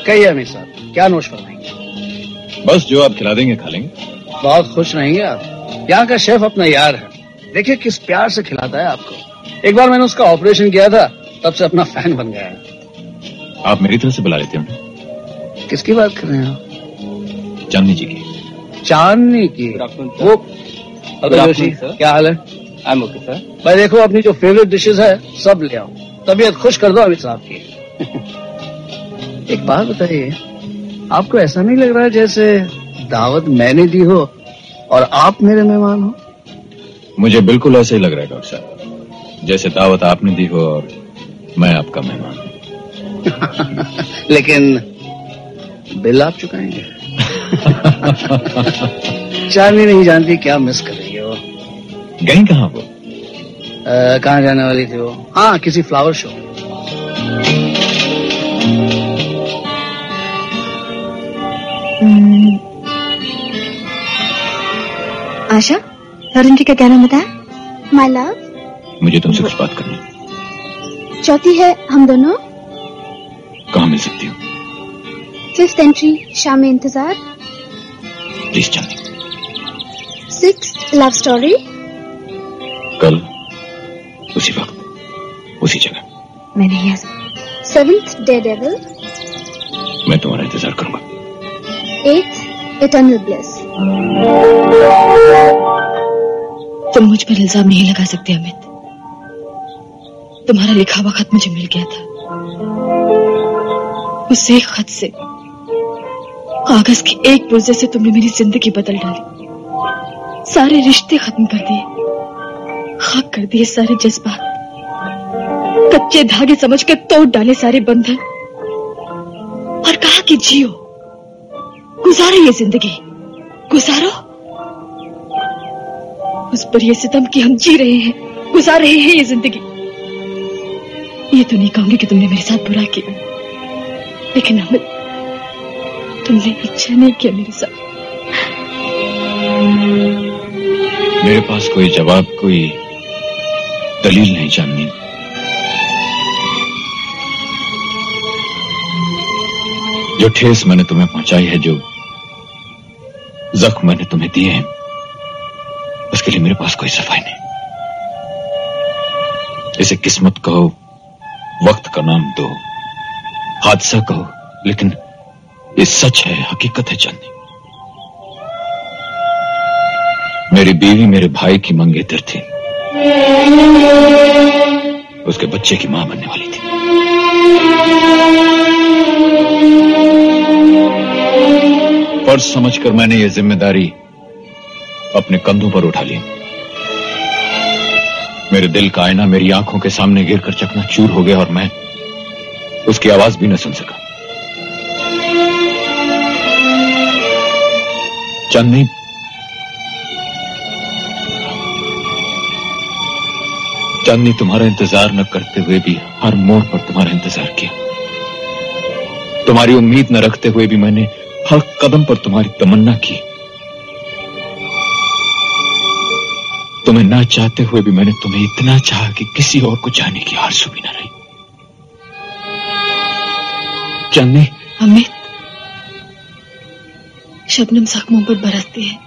कहिए अमीर साहब क्या नोश फरमाएँगे
बस जो आप खिला देंगे खा लेंगे।
बहुत खुश रहेंगे आप। यहाँ का शेफ अपना यार है। देखिए किस प्यार से खिलाता है आपको। एक बार मैंने उसका ऑपरेशन किया था तब से अपना फ़ैन बन गया है।
आप मेरी तरफ़ से बुला लेते हो
किसकी बात कर रहे हैं आप?
चांदनी जी की।
चांदनी की? वो जोशी क्या हाल है?
आई एम ओके सर
भाई देखो अपनी जो फेवरेट डिशेस है सब ले आओ। तबीयत खुश कर दो अमित साहब की। एक बात बताइए आपको ऐसा नहीं लग रहा है जैसे दावत मैंने दी हो और आप मेरे मेहमान हो?
मुझे बिल्कुल ऐसे ही लग रहा है डॉक्टर साहब। जैसे दावत आपने दी हो और मैं आपका मेहमान हूँ।
लेकिन बिल आप चुकाएँगे। चांदनी नहीं जानती क्या मिस कर रही है। वो
गई कहाँ वो?
कहाँ जाने वाली थी वो? हाँ किसी फ्लावर शो
आशा अरुण जी का क्या नाम बताया?
माय लव
मुझे तुमसे कुछ बात करनी
चौथी है हम दोनों?
कहाँ मिल सकती हूँ?
फिफ्थ एंट्री शाम में इंतज़ार।
Please Chandni
six love story
कल उसी वक्त उसी जगह।
मैं नहीं आ सकती।
सेवेंथ डे डेविल
मैं तुम्हारा इंतज़ार करूँगा।
एट्थ इटर्नल ब्लेस
तुम मुझ पर इल्ज़ाम नहीं लगा सकते, अमित। तुम्हारा लिखा हुआ खत मुझे मिल गया था। उस एक खत से, कागज़ के एक पुर्जे से तुमने मेरी ज़िंदगी बदल डाली। सारे रिश्ते खत्म कर दिए। खाक कर दिए सारे जज्बात। कच्चे धागे समझकर तोड़ डाले सारे बंधन। और कहा कि जियो, गुजारो ये ज़िंदगी। गुजारो? उस पर ये सितम कि हम जी रहे हैं, गुजार रहे हैं ये ज़िंदगी। ये तो नहीं कहूँगी कि तुमने मेरे साथ बुरा किया। लेकिन अमित, तुमने अच्छा नहीं किया मेरे साथ।
मेरे पास कोई जवाब, कोई दलील नहीं जाननी। जो ठेस मैंने तुम्हें पहुंचाई है, जो जख्म मैंने तुम्हें दिए हैं। उसके लिए मेरे पास कोई सफ़ाई नहीं। इसे किस्मत कहो, वक्त का नाम दो, हादसा कहो, लेकिन ये सच है, हकीकत है चांदी मेरी बीवी मेरे भाई की मंगेतर थी। उसके बच्चे की माँ बनने वाली थी। फ़र्ज़ समझकर मैंने ये ज़िम्मेदारी अपने कंधों पर उठा ली। मेरे दिल का आईना मेरी आँखों के सामने गिर कर चकना चूर हो गया और मैं उसकी आवाज़ भी न सुन सका। चांदनी चांदनी, तुम्हारा इंतज़ार न करते हुए भी हर मोड़ पर तुम्हारा इंतज़ार किया। तुम्हारी उम्मीद न रखते हुए भी मैंने हर कदम पर तुम्हारी तमन्ना की। तुम्हें ना चाहते हुए भी मैंने तुम्हें इतना चाहा कि किसी और को जाने की आरज़ू भी न रही। चांदनी
अमित, शबनम जख्मों पर बरसती है।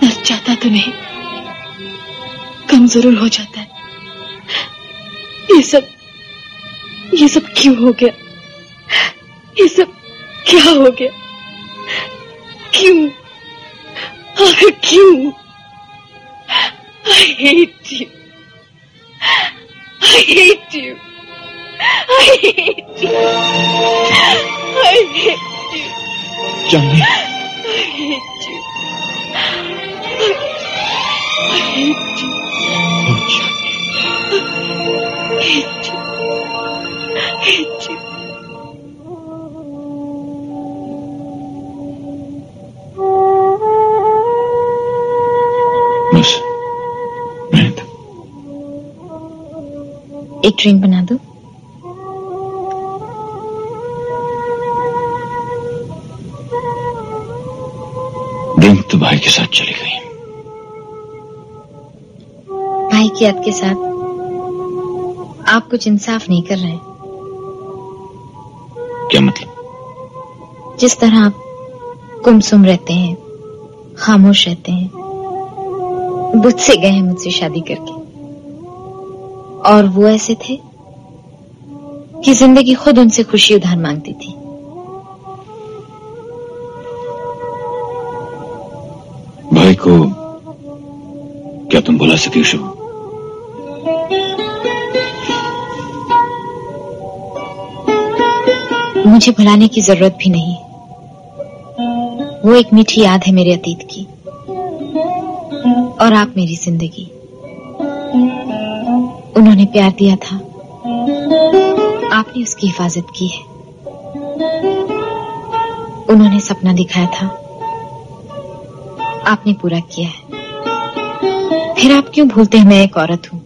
दर्द चाहता तो नहीं कम ज़रूर हो जाता है। ये सब ये सब क्यों हो गया? ये सब क्या हो गया? क्यों? क्यों? I hate you I hate you
I
hate you I hate you I I hate you I hate
you
एक ड्रिंक बना दो।
रिंग तो भाई के साथ चली गई।
भाई की याद के साथ आप कुछ इंसाफ नहीं कर रहे हैं।
क्या मतलब?
जिस तरह आप गुमसुम रहते हैं खामोश रहते हैं बुझ से गए हैं मुझसे शादी करके। और वो ऐसे थे कि ज़िंदगी खुद उनसे खुशी उधार मांगती थी।
भाई को क्या तुम बुला सके शो?
मुझे भुलाने की ज़रूरत भी नहीं। वो एक मीठी याद है मेरे अतीत की। और आप मेरी ज़िंदगी। उन्होंने प्यार दिया था। आपने उसकी हिफाजत की है। उन्होंने सपना दिखाया था। आपने पूरा किया है। फिर आप क्यों भूलते हैं मैं एक औरत हूँ?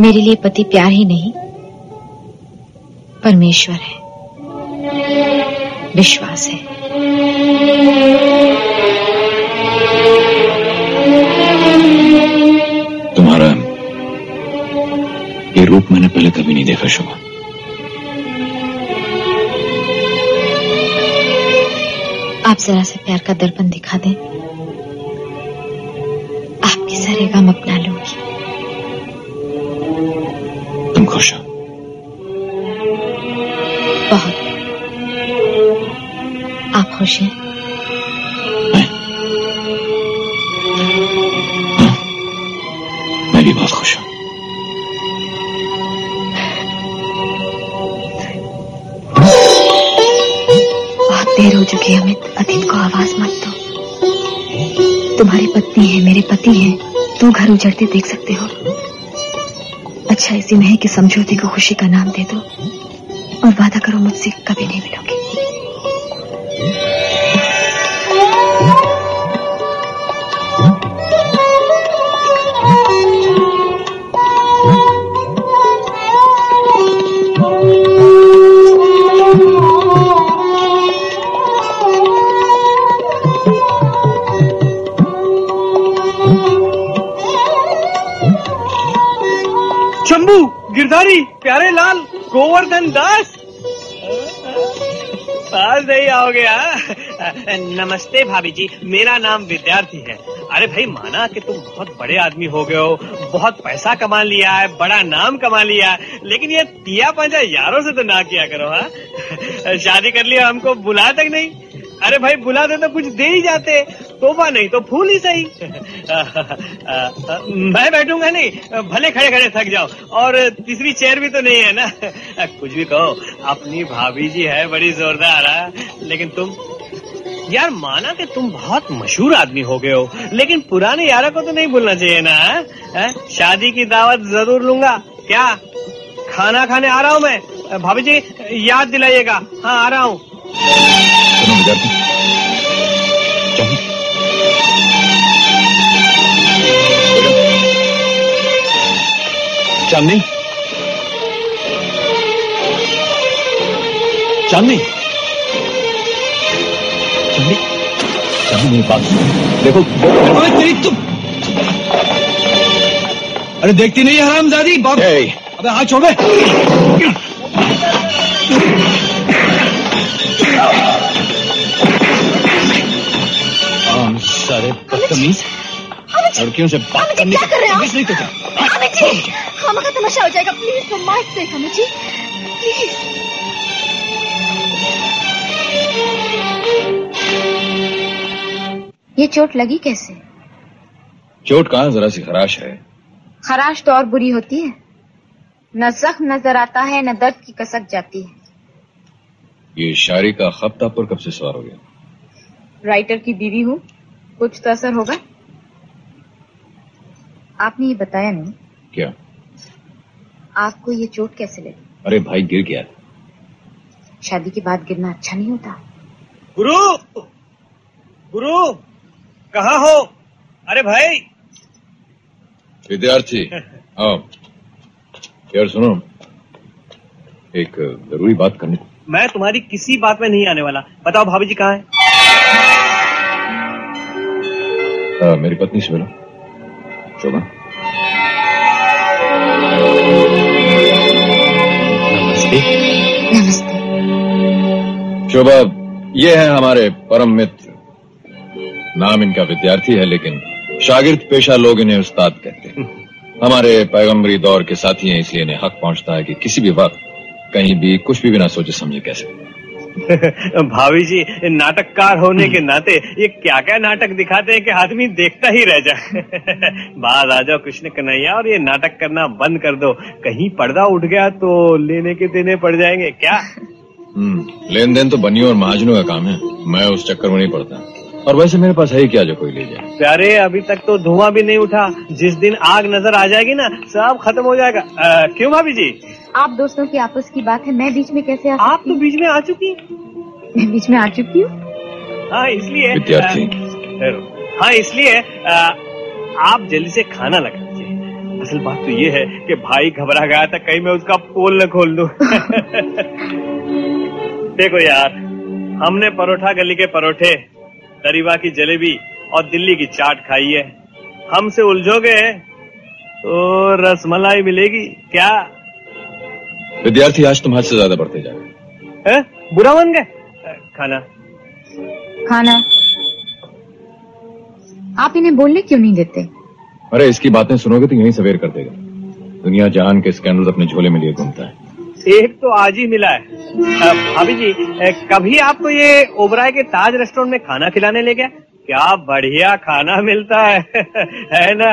मेरे लिए पति प्यार ही नहीं। परमेश्वर है। विश्वास है।
ये रूप मैंने पहले कभी नहीं देखा शोभा
आप जरा से प्यार का दर्पण दिखा दें। आपकी सारे काम अपना लूँगी
घर उजड़ते देख सकते हो। अच्छा इसी में है कि समझौते को खुशी का नाम दे दो। और वादा करो मुझसे कभी नहीं मिलोगे।
नमस्ते भाभी जी मेरा नाम विद्यार्थी है। अरे भाई, माना कि तुम बहुत बड़े आदमी हो गए हो। बहुत पैसा कमा लिया है, बड़ा नाम कमा लिया है। लेकिन ये तिया पंजा यारों से तो ना किया करो हाँ? शादी कर लिया, हमको बुला तक नहीं। अरे भाई, बुला दे तो कुछ दे ही जाते। तोहफा नहीं तो फूल ही सही। मैं बैठूँगा नहीं, भले खड़े खड़े थक जाओ। और तीसरी चेयर भी तो नहीं है ना। कुछ भी कहो, अपनी भाभी जी है, बड़ी जोरदार, है? लेकिन तुम यार माना कि तुम बहुत मशहूर आदमी हो गए हो, लेकिन पुराने यारों को तो नहीं भूलना चाहिए ना, है? शादी की दावत ज़रूर लूँगा। क्या? खाना खाने आ रहा हूँ मैं। भाभी जी, याद दिलाइएगा। हाँ आ रहा हूँ।
चांदनी? चांदनी? चांदनी मेरी बात देखो
अरे तेरी तुम अरे देखती नहीं है हरामजादी बाप अबे हाथ छोड़ बे।
सारे बदतमीज। लड़कियों से बात करने
क्या कर रहे हैं
नहीं तो
का तमाशा हो जाएगा। Please my sake Amit ji. Please.
ये चोट लगी कैसे?
चोट कहाँ जरा सी खराश है।
खराश तो और बुरी होती है। न जख्म नज़र आता है न दर्द की कसक जाती है।
ये शायरी का खप आप पर कब से सवार हो गया?
राइटर की बीवी हूँ। कुछ तो असर होगा। आपने ये बताया नहीं।
क्या?
आपको ये चोट कैसे लगी?
अरे भाई गिर गया।
शादी के बाद गिरना अच्छा नहीं होता।
गुरु! गुरु! कहाँ हो? अरे भाई!
विद्यार्थी आओ। यार सुनो। एक ज़रूरी बात करनी
मैं तुम्हारी किसी बात में नहीं आने वाला। बताओ भाभी जी कहाँ है?
आ, मेरी पत्नी से मिलो शोभा शोभा, ये है हमारे परम मित्र। नाम इनका विद्यार्थी है, लेकिन शागिर्द पेशा लोग इन्हें उस्ताद कहते हैं। हमारे पैगंबरी दौर के साथी हैं, इसलिए इन्हें हक पहुँचता है कि किसी भी वक्त कहीं भी कुछ भी बिना सोचे समझे कैसे।
भाभी जी, नाटककार होने के नाते ये क्या क्या नाटक दिखाते हैं कि आदमी देखता ही रह जाए। बाहर आ जाओ कृष्ण कन्हैया और ये नाटक करना बंद कर दो। कहीं पर्दा उठ गया तो लेने के देने पड़ जाएँगे। क्या?
लेन देन तो बनियों और महाजनों का काम है। मैं उस चक्कर में नहीं पड़ता। और वैसे मेरे पास है ही क्या जो कोई ले जाए?
प्यारे अभी तक तो धुआँ भी नहीं उठा। जिस दिन आग नज़र आ जाएगी ना सब खत्म हो जाएगा। क्यों भाभी जी?
आप दोस्तों की आपस की बात है मैं बीच में कैसे आ
आप तो बीच में आ चुकी
मैं बीच में आ चुकी हूँ?
हाँ इसलिए
विद्यार्थी।
हाँ इसलिए आप जल्दी से खाना लगा असल बात तो ये है कि भाई घबरा गया था कहीं मैं उसका पोल न खोल दूँ। देखो यार हमने परोठा गली के परोठे दरीवा की जलेबी और दिल्ली की चाट खाई है। हमसे उलझोगे? तो रसमलाई मिलेगी क्या?
विद्यार्थी आज तुम से ज़्यादा बढ़ते जा रहे हो।
है? बुरा बन गए? खाना।
खाना। आप इन्हें बोलने क्यों नहीं देते?
अरे इसकी बातें सुनोगे तो यही सवेर कर देगा। दुनिया जहान के स्कैंडल अपने झोले में लिए घूमता है।
एक तो आज ही मिला है। भाभी जी कभी आपको ये ओबराय के ताज रेस्टोरेंट में खाना खिलाने ले गया? क्या बढ़िया खाना मिलता है है ना?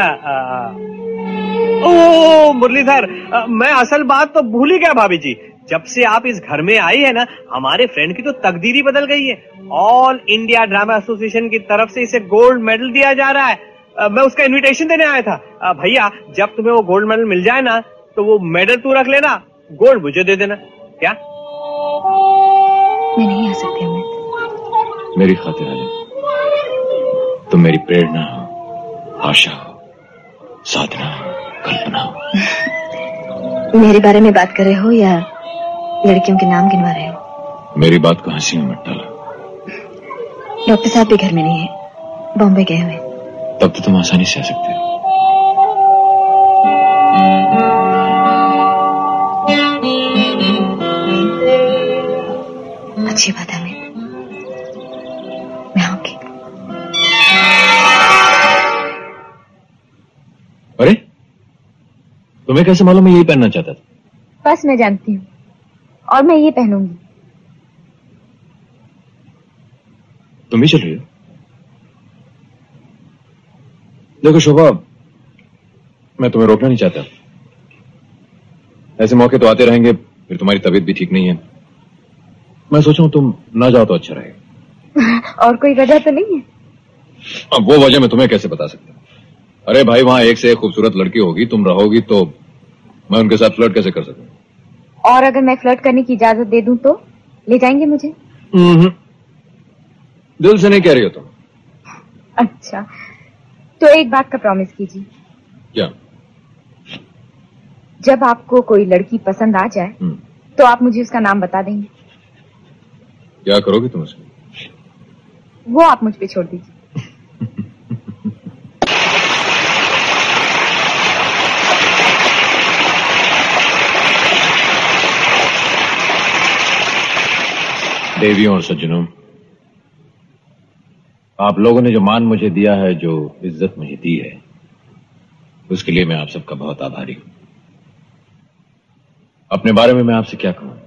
ओ मुरलीधर मैं असल बात तो भूल ही गया भाभी जी। जब से आप इस घर में आई है ना हमारे फ्रेंड की तो तकदीर ही बदल गई है। ऑल इंडिया ड्रामा एसोसिएशन की तरफ़ से इसे गोल्ड मेडल दिया जा रहा है। अ, मैं उसका इनविटेशन देने आया था। भैया जब तुम्हें वो गोल्ड मेडल मिल जाए ना तो वो मेडल तू रख लेना। गोल्ड मुझे दे देना। क्या?
मैं नहीं आ सकती अमित।
मेरी खातिर तुम मेरी प्रेरणा हो आशा हो साधना हो कल्पना हो।
मेरे बारे में बात कर रहे हो या लड़कियों के नाम गिनवा रहे हो?
मेरी बात को हँसी में मत डालो।
डॉक्टर साहब भी घर में नहीं है। बॉम्बे गए हुए।
तब तो तुम आसानी से आ सकते हो।
अच्छी बात है अमित मैं आऊँगी।
अरे तुम्हें कैसे मालूम मैं यही पहनना चाहता था?
बस मैं जानती हूँ और मैं ये पहनूँगी।
तुम भी चल रही हो? देखो शोभा मैं तुम्हें रोकना नहीं चाहता। ऐसे मौके तो आते रहेंगे फिर तुम्हारी तबीयत भी ठीक नहीं है। मैं सोचा तुम ना जाओ तो अच्छा रहेगा
और कोई वजह तो नहीं है?
अब वो वजह मैं तुम्हें कैसे बता सकता हूँ? अरे भाई वहाँ एक से एक खूबसूरत लड़की होगी तुम रहोगी तो मैं उनके साथ फ्लर्ट कैसे कर सकूँ?
और अगर मैं फ्लर्ट करने की इजाज़त दे दूँ तो? ले जाएँगे मुझे?
हम्म। दिल से नहीं कह रही हो तुम।
अच्छा। तो एक बात का प्रॉमिस कीजिए।
क्या?
जब आपको कोई लड़की पसंद आ जाए
हम्म।
तो आप मुझे उसका नाम बता देंगे।
क्या करोगे तुम उसमें?
वो आप मुझ पे छोड़ दीजिए।
देवियों और सज्जनों आप लोगों ने जो मान मुझे दिया है जो इज़्ज़त मुझे दी है उसके लिए मैं आप सबका बहुत आभारी हूँ। अपने बारे में मैं आपसे क्या कहूँ?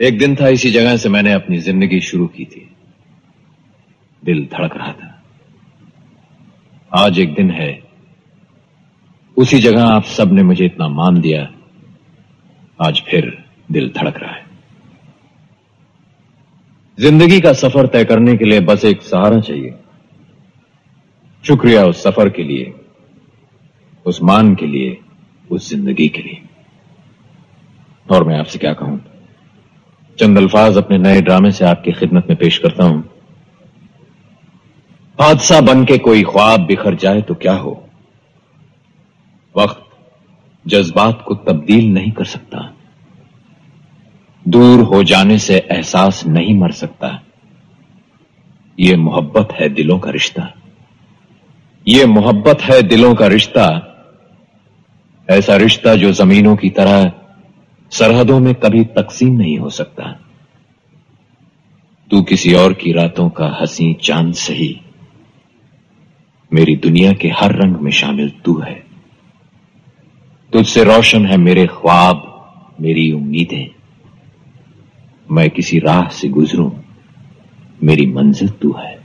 एक दिन था इसी जगह से मैंने अपनी ज़िंदगी शुरू की थी। दिल धड़क रहा था। आज एक दिन है। उसी जगह आप सबने मुझे इतना मान दिया। आज फिर दिल धड़क रहा है। ज़िंदगी का सफ़र तय करने के लिए बस एक सहारा चाहिए। शुक्रिया उस सफ़र के लिए, उस मान के लिए, उस ज़िंदगी के लिए। और मैं आपसे क्या कहूँ? चंद अल्फाज अपने नए ड्रामे से आपकी खिदमत में पेश करता हूँ। हादसा बन के कोई ख्वाब बिखर जाए तो क्या हो? वक्त जज्बात को तब्दील नहीं कर सकता। दूर हो जाने से एहसास नहीं मर सकता।
ये मोहब्बत है दिलों का रिश्ता। ये मोहब्बत है दिलों का रिश्ता। ऐसा रिश्ता जो जमीनों की तरह सरहदों में कभी तकसीम नहीं हो सकता। तू किसी और की रातों का हँसी चाँद सही। मेरी दुनिया के हर रंग में शामिल तू है। तुझसे रोशन है मेरे ख्वाब, मेरी उम्मीदें। मैं किसी राह से गुजरूं, मेरी मंजिल तू है।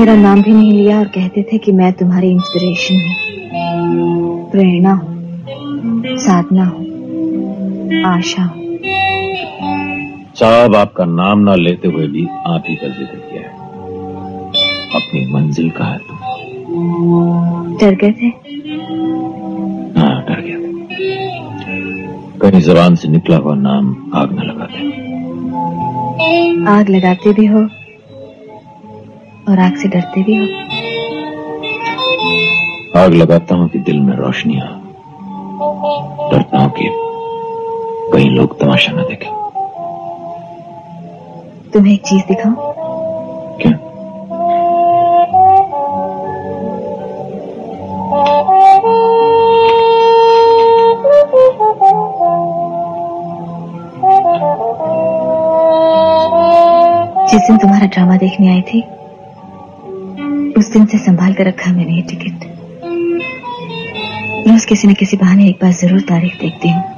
मेरा नाम भी नहीं लिया और कहते थे कि मैं तुम्हारी इंस्पिरेशन हूँ। प्रेरणा हूँ साधना हूँ आशा हूँ।
साहब आपका नाम ना लेते हुए भी आप ही का ज़िक्र किया है। अपनी मंजिल का है तुम।
डर गए थे?
हाँ डर गया था। कहीं जबान से निकला हुआ नाम आग न लगाते।
आग लगाते भी हो और आग से डरते भी हो।
आग लगाता हूँ कि दिल में रोशनियाँ डरता हूँ कि कहीं लोग तमाशा न देखें।
तुम्हें एक चीज़ दिखाऊँ?
क्या?
जिस दिन तुम्हारा ड्रामा देखने आई थी दिन से संभाल कर रखा मैंने ये टिकट। रोज किसी न किसी बहाने एक बार ज़रूर तारीख देखती हूँ।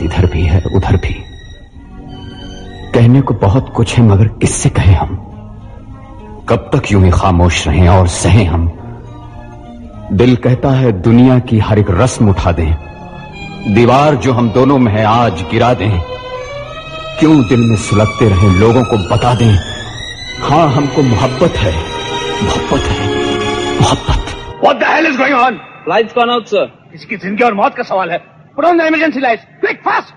की
इधर भी है उधर भी। कहने को बहुत कुछ है मगर किससे कहें हम? कब तक यूँ ही खामोश रहें और सहें हम? दिल कहता है दुनिया की हर एक रस्म उठा दें। दीवार जो हम दोनों में है आज गिरा दें। क्यों दिल में सुलगते रहें लोगों को बता दें? हाँ हमको मोहब्बत है। मोहब्बत है। मोहब्बत।
What the hell is going on? Lights gone out, sir. इसकी ज़िंदगी और मौत का सवाल है. Put on the emergency lights. Quick, fast.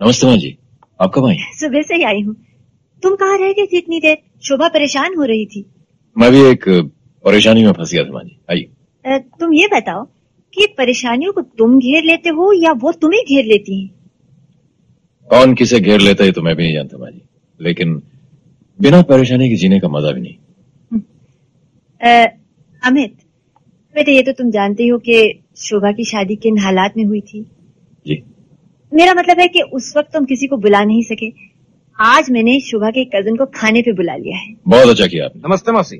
नमस्ते माँ जी आप कब आई
सुबह से ही आई हूँ। तुम कहाँ रह गई थी इतनी देर? शोभा परेशान हो रही थी।
मैं भी एक परेशानी में फंस गया था माँ जी आइए
तुम ये बताओ कि परेशानियों को तुम घेर लेते हो या वो तुम्हें घेर लेती हैं?
कौन किसे घेर लेता है तो मैं भी नहीं जानता माँ जी लेकिन बिना परेशानी के जीने का मज़ा भी नहीं।
अमित बेटे ये तो तुम जानते हो कि शोभा की शादी किन हालात में हुई थी।
जी।
मेरा मतलब है कि उस वक्त तुम किसी को बुला नहीं सके। आज मैंने शोभा के कज़न को खाने पे बुला लिया है।
बहुत अच्छा किया आपने।
नमस्ते मौसी।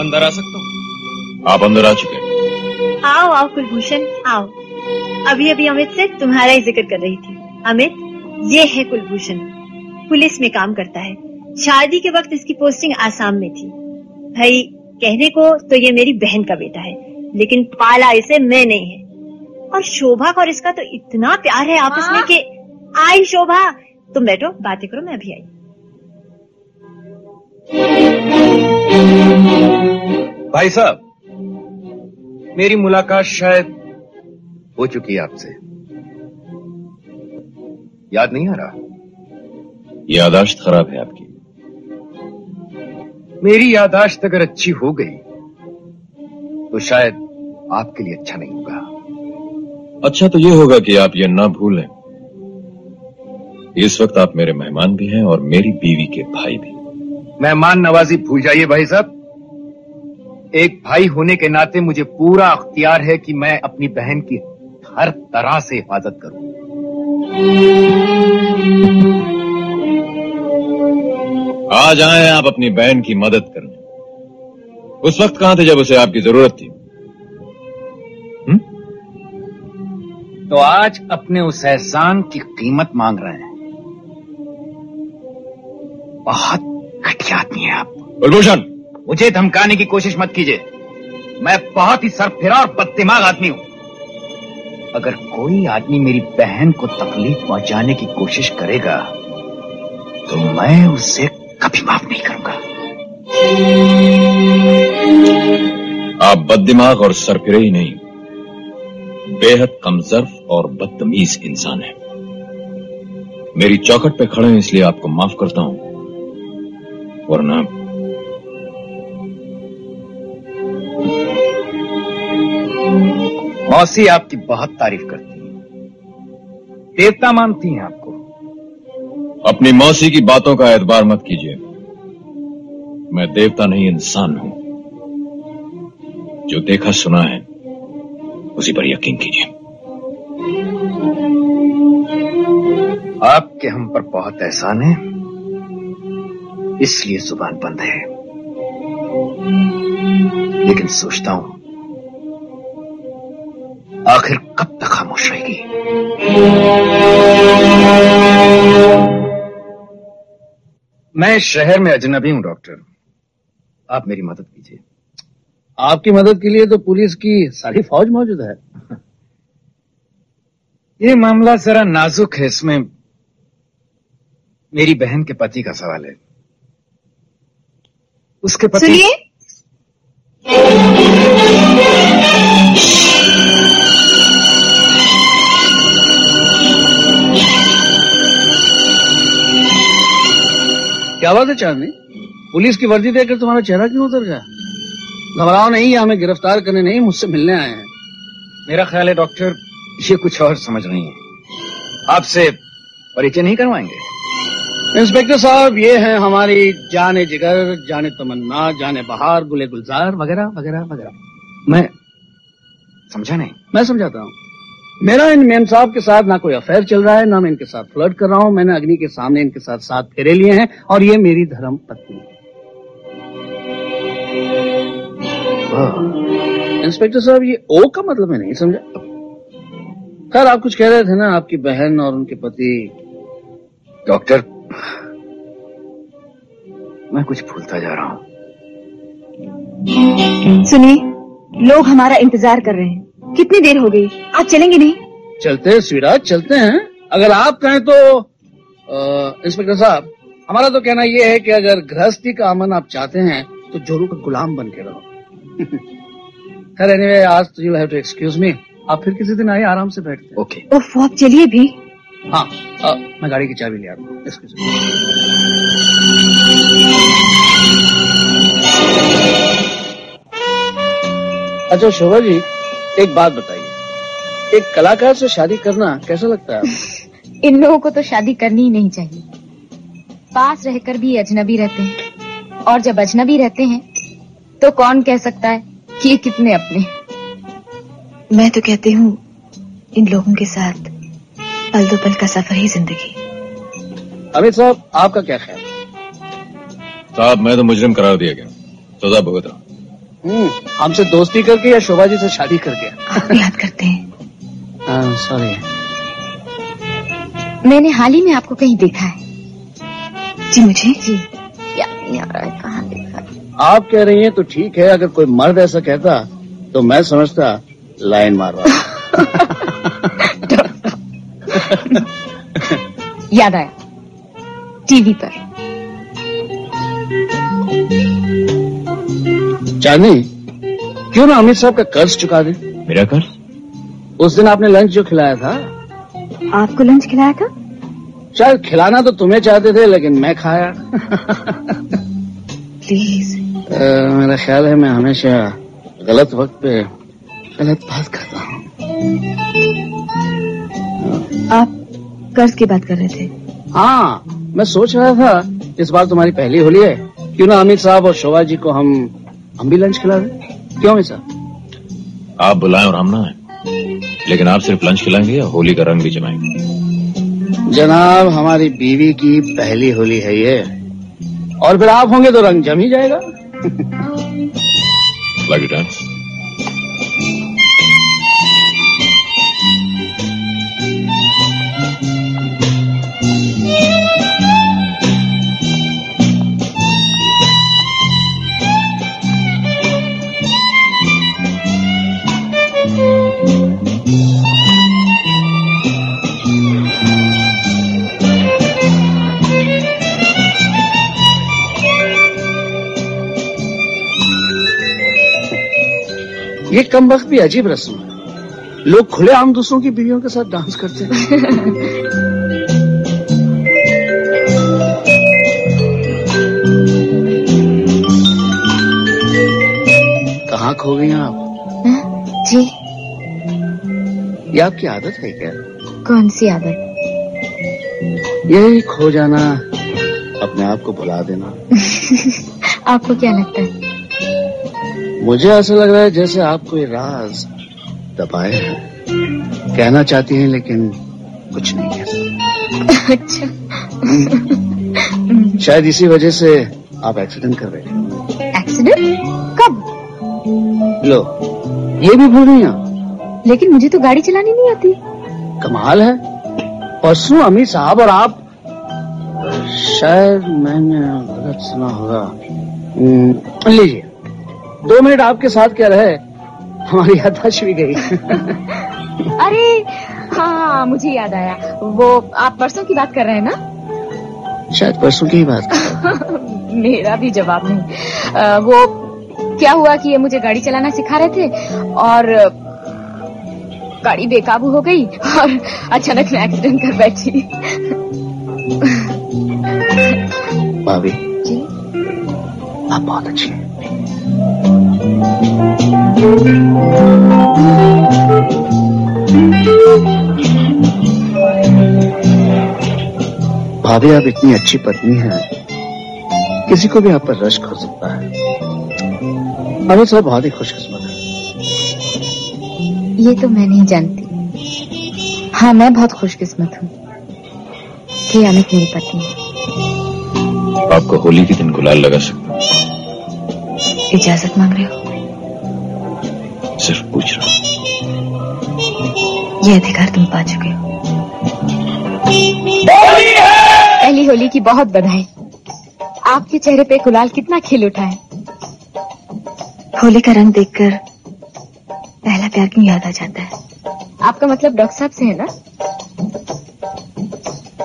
अंदर आ सकता हूँ?
आप अंदर आ चुके हैं।
आओ आओ कुलभूषण आओ। अभी अभी अमित से तुम्हारा ही ज़िक्र कर रही थी। अमित ये है कुलभूषण। पुलिस में काम करता है। शादी के वक्त इसकी पोस्टिंग आसाम में थी। भाई कहने को तो ये मेरी बहन का बेटा है लेकिन पाला इसे मैं नहीं है। और शोभा का और इसका तो इतना प्यार है आपस में कि आई शोभा तुम बैठो बातें करो मैं अभी आई।
भाई साहब मेरी मुलाकात शायद हो चुकी है आपसे। याद नहीं आ रहा?
यादाश्त खराब है आपकी।
मेरी यादाश्त अगर अच्छी हो गई तो शायद आपके लिए अच्छा नहीं होगा।
अच्छा तो ये होगा कि आप ये ना भूलें। इस वक्त आप मेरे मेहमान भी हैं और मेरी बीवी के भाई भी।
मेहमान नवाजी भूल जाइए भाई साहब। एक भाई होने के नाते मुझे पूरा अख्तियार है कि मैं अपनी बहन की हर तरह से हिफाजत करूँ।
आज आए आप अपनी बहन की मदद करने। उस वक्त कहाँ थे जब उसे आपकी ज़रूरत थी? हुँ?
तो आज अपने उस एहसान की कीमत मांग रहे हैं। बहुत घटिया आदमी है आप।
कुलभूषण
मुझे धमकाने की कोशिश मत कीजिए। मैं बहुत ही सरफिरा और बददिमाग आदमी हूँ। अगर कोई आदमी मेरी बहन को तकलीफ़ पहुँचाने की कोशिश करेगा तो मैं उसे कभी माफ़ नहीं करूँगा।
आप बददिमाग और सरफिरे ही नहीं। बेहद कमजर्फ और बदतमीज इंसान है। मेरी चौकट पे खड़े हैं इसलिए आपको माफ़ करता हूँ। वरना
मौसी आपकी बहुत तारीफ़ करती है। देवता मानती हैं आपको।
अपनी मौसी की बातों का एतबार मत कीजिए। मैं देवता नहीं, इंसान हूँ। जो देखा, सुना है, उसी पर यकीन कीजिए।
आपके हम पर बहुत एहसान है, इसलिए ज़ुबान बंद है। लेकिन सोचता हूँ, आखिर कब तक खामोश रहेगी? मैं शहर में अजनबी हूँ डॉक्टर। आप मेरी मदद कीजिए।
आपकी मदद के लिए तो पुलिस की सारी फौज मौजूद है।
ये मामला जरा नाजुक है इसमें मेरी बहन के पति का सवाल है। उसके पति
सुनिए।
है चांदनी पुलिस की वर्दी देखकर तुम्हारा चेहरा क्यों उतर गया? घबराओ नहीं ये हमें गिरफ़्तार करने नहीं मुझसे मिलने आए हैं।
मेरा ख्याल है डॉक्टर ये कुछ और समझ रही है। आपसे परिचय नहीं करवाएँगे?
इंस्पेक्टर साहब ये हैं हमारी जाने जिगर जाने तमन्ना जाने बहार गुले गुलजार वगैरह वगैरह वगैरह।
मैं समझा नहीं।
मैं समझाता हूँ। मेरा इन मेम साहब के साथ ना कोई अफेयर चल रहा है ना मैं इनके साथ फ्लर्ट कर रहा हूँ मैंने अग्नि के सामने इनके साथ साथ फेरे लिए हैं और ये मेरी धर्म पत्नी है। इंस्पेक्टर साहब ये ओ का मतलब मैं नहीं समझा। खैर आप कुछ कह रहे थे ना आपकी बहन और उनके पति।
डॉक्टर मैं कुछ भूलता जा रहा हूँ।
सुनिए लोग हमारा इंतज़ार कर रहे हैं। कितनी देर हो गई? आप चलेंगे नहीं?
चलते हैं स्वीराज चलते हैं। अगर आप कहें तो इंस्पेक्टर साहब हमारा तो कहना यह है कि अगर गृहस्थी का अमन आप चाहते हैं तो जोरू का गुलाम बन के रहो। खैर एनीवे आज तो you have to excuse me आप फिर किसी दिन आए आराम से बैठते हैं।
ओके
उफ आप चलिए भी।
हाँ अ, मैं गाड़ी की चाबी ले आता हूँ। एक्सक्यूज अच्छा शोभा जी एक बात बताइए। एक कलाकार से शादी करना कैसा लगता है
इन लोगों को तो शादी करनी ही नहीं चाहिए। पास रहकर भी अजनबी रहते हैं। और जब अजनबी रहते हैं तो कौन कह सकता है कि ये कितने अपने
मैं तो कहती हूँ इन लोगों के साथ पल दो पल का सफ़र ही ज़िंदगी।
अमित साहब आपका क्या ख्याल?
साहब मैं तो मुजरिम करार दिया गया। सजा भुगत रहा।
हमसे दोस्ती करके या शोभा जी से शादी करके?
आप याद करते हैं।
सॉरी
मैंने हाल ही में आपको कहीं देखा है।
जी मुझे?
जी। याद नहीं आ रहा है कहाँ देखा।
आप कह रही हैं तो ठीक है अगर कोई मर्द ऐसा कहता तो मैं समझता लाइन मारवा।
याद आया। टीवी पर।
चांदनी क्यों ना अमित साहब का कर्ज चुका दे?
मेरा कर्ज?
उस दिन आपने लंच जो खिलाया था।
आपको लंच खिलाया था?
शायद खिलाना तो तुम्हें चाहते थे लेकिन मैं खाया।
प्लीज़
मेरा ख्याल है मैं हमेशा गलत वक्त पे गलत बात करता हूँ।
आप कर्ज की बात कर रहे थे?
हाँ मैं सोच रहा था इस बार तुम्हारी पहली होली है। क्यों ना अमित साहब और शोभा जी को हम हम भी लंच खिला दें। क्यों है सर
आप बुलाएँ और हम ना आए। लेकिन आप सिर्फ़ लंच खिलाएँगे या होली का रंग भी जमाएँगे?
जनाब हमारी बीवी की पहली होली है ये। और फिर आप होंगे तो रंग जम ही जाएगा।
लगी टाइम
ये कम वक्त भी अजीब रस्म है। लोग खुले आम दूसरों की बीवियों के साथ डांस करते हैं। कहाँ खो गई हैं आप?
जी।
ये आपकी आदत है क्या?
कौन सी आदत?
यही खो जाना अपने आप को भुला देना।
आपको क्या लगता है?
मुझे ऐसा लग रहा है जैसे आप कोई राज दबाए हैं। कहना चाहती हैं लेकिन कुछ नहीं है।
अच्छा।
शायद इसी वजह से आप एक्सीडेंट कर रहे हैं।
एक्सीडेंट कब?
लो ये भी भूल गई आप?
लेकिन मुझे तो गाड़ी चलानी नहीं आती।
कमाल है। परसों अमित साहब और आप शायद मैंने गलत सुना होगा। हम्म, लीजिए। दो मिनट आपके साथ क्या रहे? हमारी याददाश्त भी गई।
अरे हाँ मुझे याद आया। वो आप परसों की बात कर रहे हैं ना?
शायद परसों की ही बात।
मेरा भी जवाब नहीं। अ, वो क्या हुआ कि ये मुझे गाड़ी चलाना सिखा रहे थे? और गाड़ी बेकाबू हो गई और अचानक मैं एक्सीडेंट कर बैठी।
भाभी
जी?
आप बहुत अच्छी हैं। भाभी आप इतनी अच्छी पत्नी हैं। किसी को भी आप पर रश्क हो सकता है। अमित साहब बहुत ही खुशकिस्मत है।
ये तो मैं नहीं जानती। हाँ मैं बहुत खुशकिस्मत हूँ कि अमित मेरी पत्नी है।
आपको होली के दिन गुलाल लगा सकता हूँ।
इजाज़त मांग रहे हो?
सिर्फ़ पूछ रहा हूँ।
ये अधिकार तुम पा चुके हो।
पहली होली की बहुत बधाई। आपके चेहरे पे गुलाल कितना खिल उठा है।
होली का रंग देखकर पहला प्यार क्यों याद आ जाता है?
आपका मतलब डॉक्टर साहब से है ना?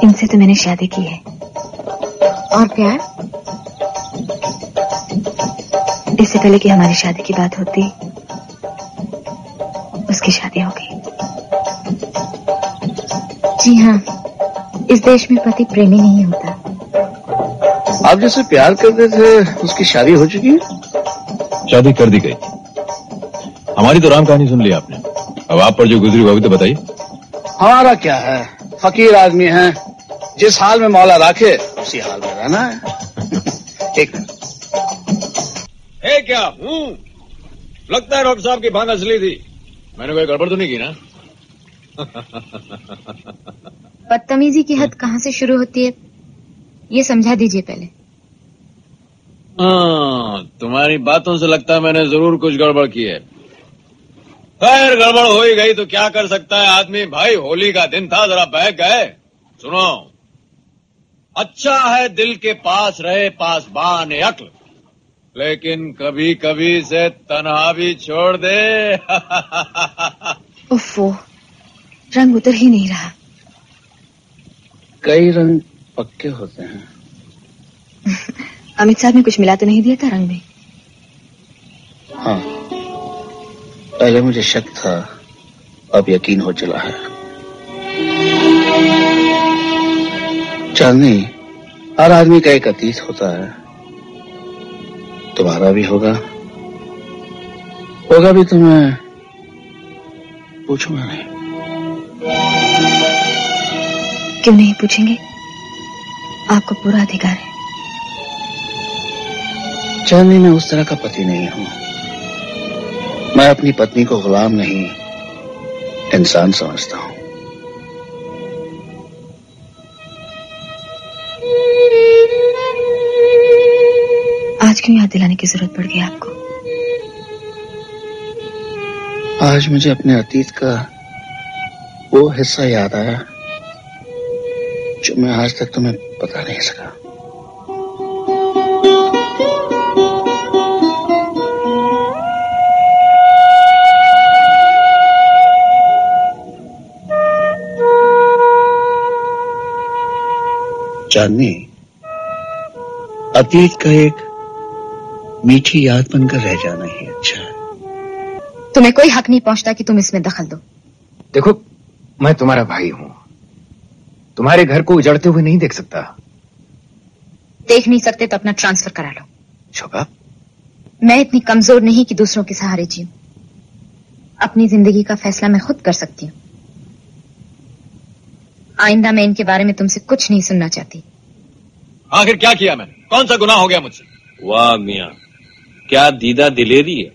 इनसे तो मैंने शादी की है।
और प्यार?
इससे पहले कि हमारी शादी की बात होती उसकी शादी हो गई। जी हाँ इस देश में पति प्रेमी नहीं होता।
आप जैसे प्यार करते थे उसकी शादी हो चुकी है?
शादी कर दी गई। हमारी तो राम कहानी सुन ली आपने। अब आप पर जो गुजरी भी तो बताइए।
हमारा क्या है? फकीर आदमी है। जिस हाल में मौला रखे उसी हाल में रहना है। एक
है क्या हूँ? लगता है डॉक्टर साहब की भाँग असली थी। मैंने कोई गड़बड़ तो नहीं की ना?
बदतमीजी की हद कहाँ से शुरू होती है? ये समझा दीजिए पहले।
हाँ, तुम्हारी बातों से लगता है मैंने ज़रूर कुछ गड़बड़ की है। खैर गड़बड़ हो ही गई तो क्या कर सकता है आदमी? भाई होली का दिन था जरा बह गए। सुनो अच्छा है दिल के पास रहे पास बान अक्ल। लेकिन कभी कभी से तनहा भी छोड़ दे।
उफ़ो रंग उतर ही नहीं रहा।
कई रंग पक्के होते हैं।
अमित साहब ने कुछ मिला तो नहीं दिया था रंग में?
हाँ पहले मुझे शक था अब यकीन हो चला है। चांदनी हर आदमी का एक अतीत होता है। तुम्हारा भी होगा? होगा भी तो मैं पूछूँगा नहीं।
क्यों नहीं पूछेंगे? आपको पूरा अधिकार है।
चांदनी मैं उस तरह का पति नहीं हूँ। मैं अपनी पत्नी को गुलाम नहीं इंसान समझता हूँ।
क्यों याद दिलाने की ज़रूरत पड़ गई आपको?
आज मुझे अपने अतीत का वो हिस्सा याद आया, जो मैं आज तक तुम्हें बता नहीं सका चांदनी अतीत का एक मीठी याद बनकर रह जाना ही अच्छा है।
तुम्हें कोई हक नहीं पहुँचता कि तुम इसमें दखल दो।
देखो मैं तुम्हारा भाई हूँ। तुम्हारे घर को उजड़ते हुए नहीं देख सकता।
देख नहीं सकते तो अपना ट्रांसफ़र करा लो।
शोभा?
मैं इतनी कमज़ोर नहीं कि दूसरों के सहारे जीऊं। अपनी ज़िंदगी का फैसला मैं खुद कर सकती हूँ। आइंदा मैं इनके बारे में तुमसे कुछ नहीं सुनना चाहती।
आखिर क्या किया मैंने? कौन सा गुनाह हो गया मुझसे?
वाह मियाँ। क्या दीदा दिलेरी है?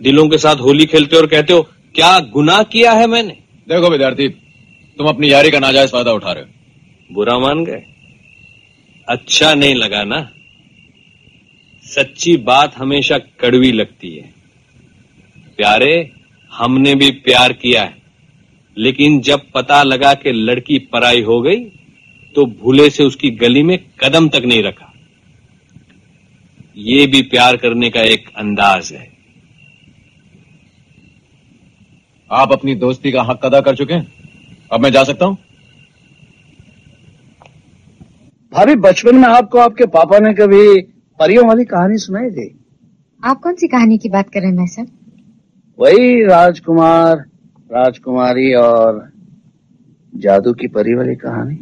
दिलों के साथ होली खेलते और कहते हो क्या गुनाह किया है मैंने?
देखो विद्यार्थी तुम अपनी यारी का नाजायज फ़ायदा उठा रहे हो।
बुरा मान गए? अच्छा नहीं लगा ना? सच्ची बात हमेशा कड़वी लगती है। प्यारे हमने भी प्यार किया है लेकिन जब पता लगा कि लड़की पराई हो गई तो भूले से उसकी गली में कदम तक नहीं रखा। ये भी प्यार करने का एक अंदाज है।
आप अपनी दोस्ती का हक अदा कर चुके हैं? अब मैं जा सकता हूँ?
भाभी बचपन में आपको आपके पापा ने कभी परियों वाली कहानी सुनाई थी
आप कौन सी कहानी की बात कर रहे हैं मैं सर?
वही राजकुमार राजकुमारी और जादू की परी वाली कहानी।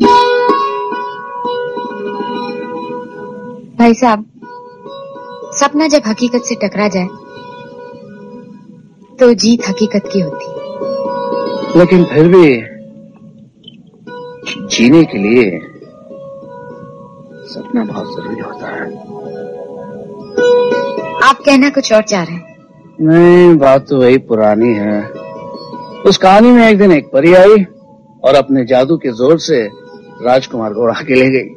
भाई साहब सपना जब हकीकत से टकरा जाए तो जीत हकीकत की होती।
लेकिन फिर भी जीने के लिए सपना बहुत ज़रूरी होता है।
आप कहना कुछ और चाह रहे हैं?
नहीं बात तो वही पुरानी है। उस कहानी में एक दिन एक परी आई और अपने जादू के ज़ोर से राजकुमार को उड़ा के ले गई।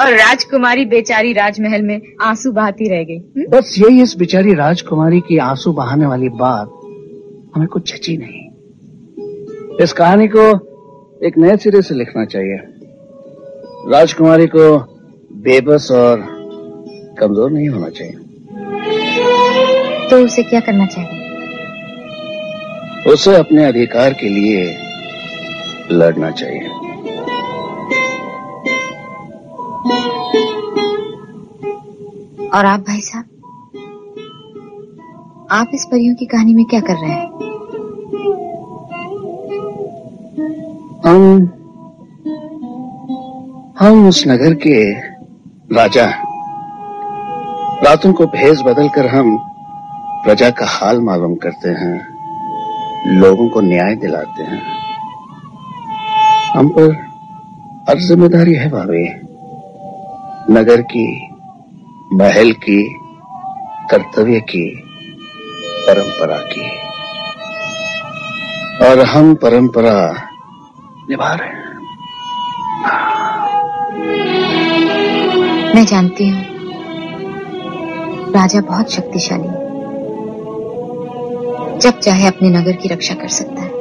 और राजकुमारी बेचारी राजमहल में आँसू बहाती रह गई। हम्म?
बस यही इस बेचारी राजकुमारी की आँसू बहाने वाली बात हमें कुछ जची नहीं। इस कहानी को एक नए सिरे से लिखना चाहिए। राजकुमारी को बेबस और कमज़ोर नहीं होना चाहिए।
तो उसे क्या करना चाहिए?
उसे अपने अधिकार के लिए लड़ना चाहिए।
और आप भाई साहब, आप इस परियों की कहानी में क्या कर रहे हैं?
हम हम उस नगर के राजा। रातों को भेज बदल कर हम प्रजा का हाल मालूम करते हैं, लोगों को न्याय दिलाते हैं। हम पर हर ज़िम्मेदारी है भाभी। नगर की, महल की, कर्तव्य की, परंपरा की। और हम परंपरा निभा रहे हैं।
मैं जानती हूँ, राजा बहुत शक्तिशाली है। जब चाहे अपने नगर की रक्षा कर सकता है।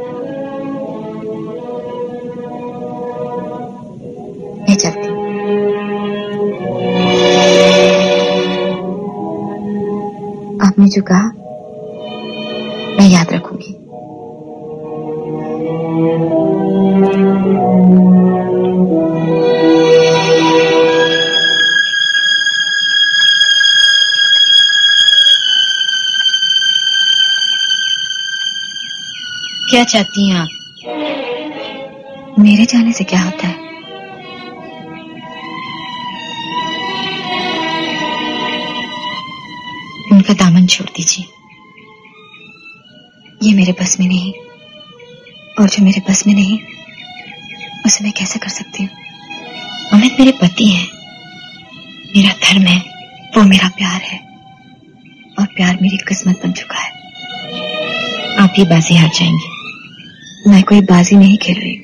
मैं चलती जो कहा मैं याद रखूँगी। क्या चाहती हैं आप? मेरे जाने से क्या होता है? छोड़ दीजिए। ये मेरे बस में नहीं। और जो मेरे बस में नहीं, उसे मैं कैसे कर सकती हूँ? अमित मेरे पति हैं। मेरा धर्म है। वो मेरा प्यार है। और प्यार मेरी किस्मत बन चुका है। आप ही बाजी हार जाएँगे। मैं कोई बाजी नहीं खेल रही।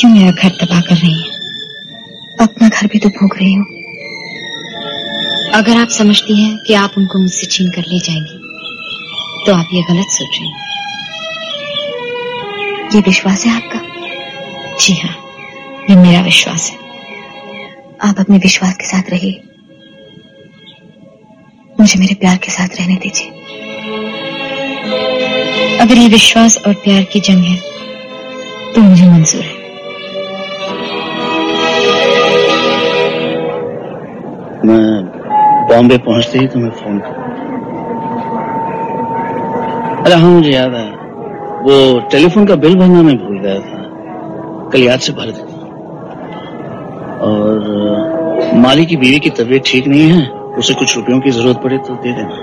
क्यों मेरा घर तबाह कर रही है? अपना घर भी तो भोग रही हूँ। अगर आप समझती हैं कि आप उनको मुझसे छीन कर ले जाएँगी तो आप ये गलत सोच रही ये विश्वास है आपका? जी हाँ ये मेरा विश्वास है। आप अपने विश्वास के साथ रहिए। मुझे मेरे प्यार के साथ रहने दीजिए। अगर ये विश्वास और प्यार की जंग है तो मुझे मंजूर है।
मैं बॉम्बे पहुँचते ही तुम्हें फ़ोन कर। अरे हाँ मुझे याद है वो टेलीफोन का बिल भरना मैं भूल गया था। कल याद से भर देता और माली की बीवी की तबीयत ठीक नहीं है, उसे कुछ रुपयों की ज़रूरत पड़े तो दे देना।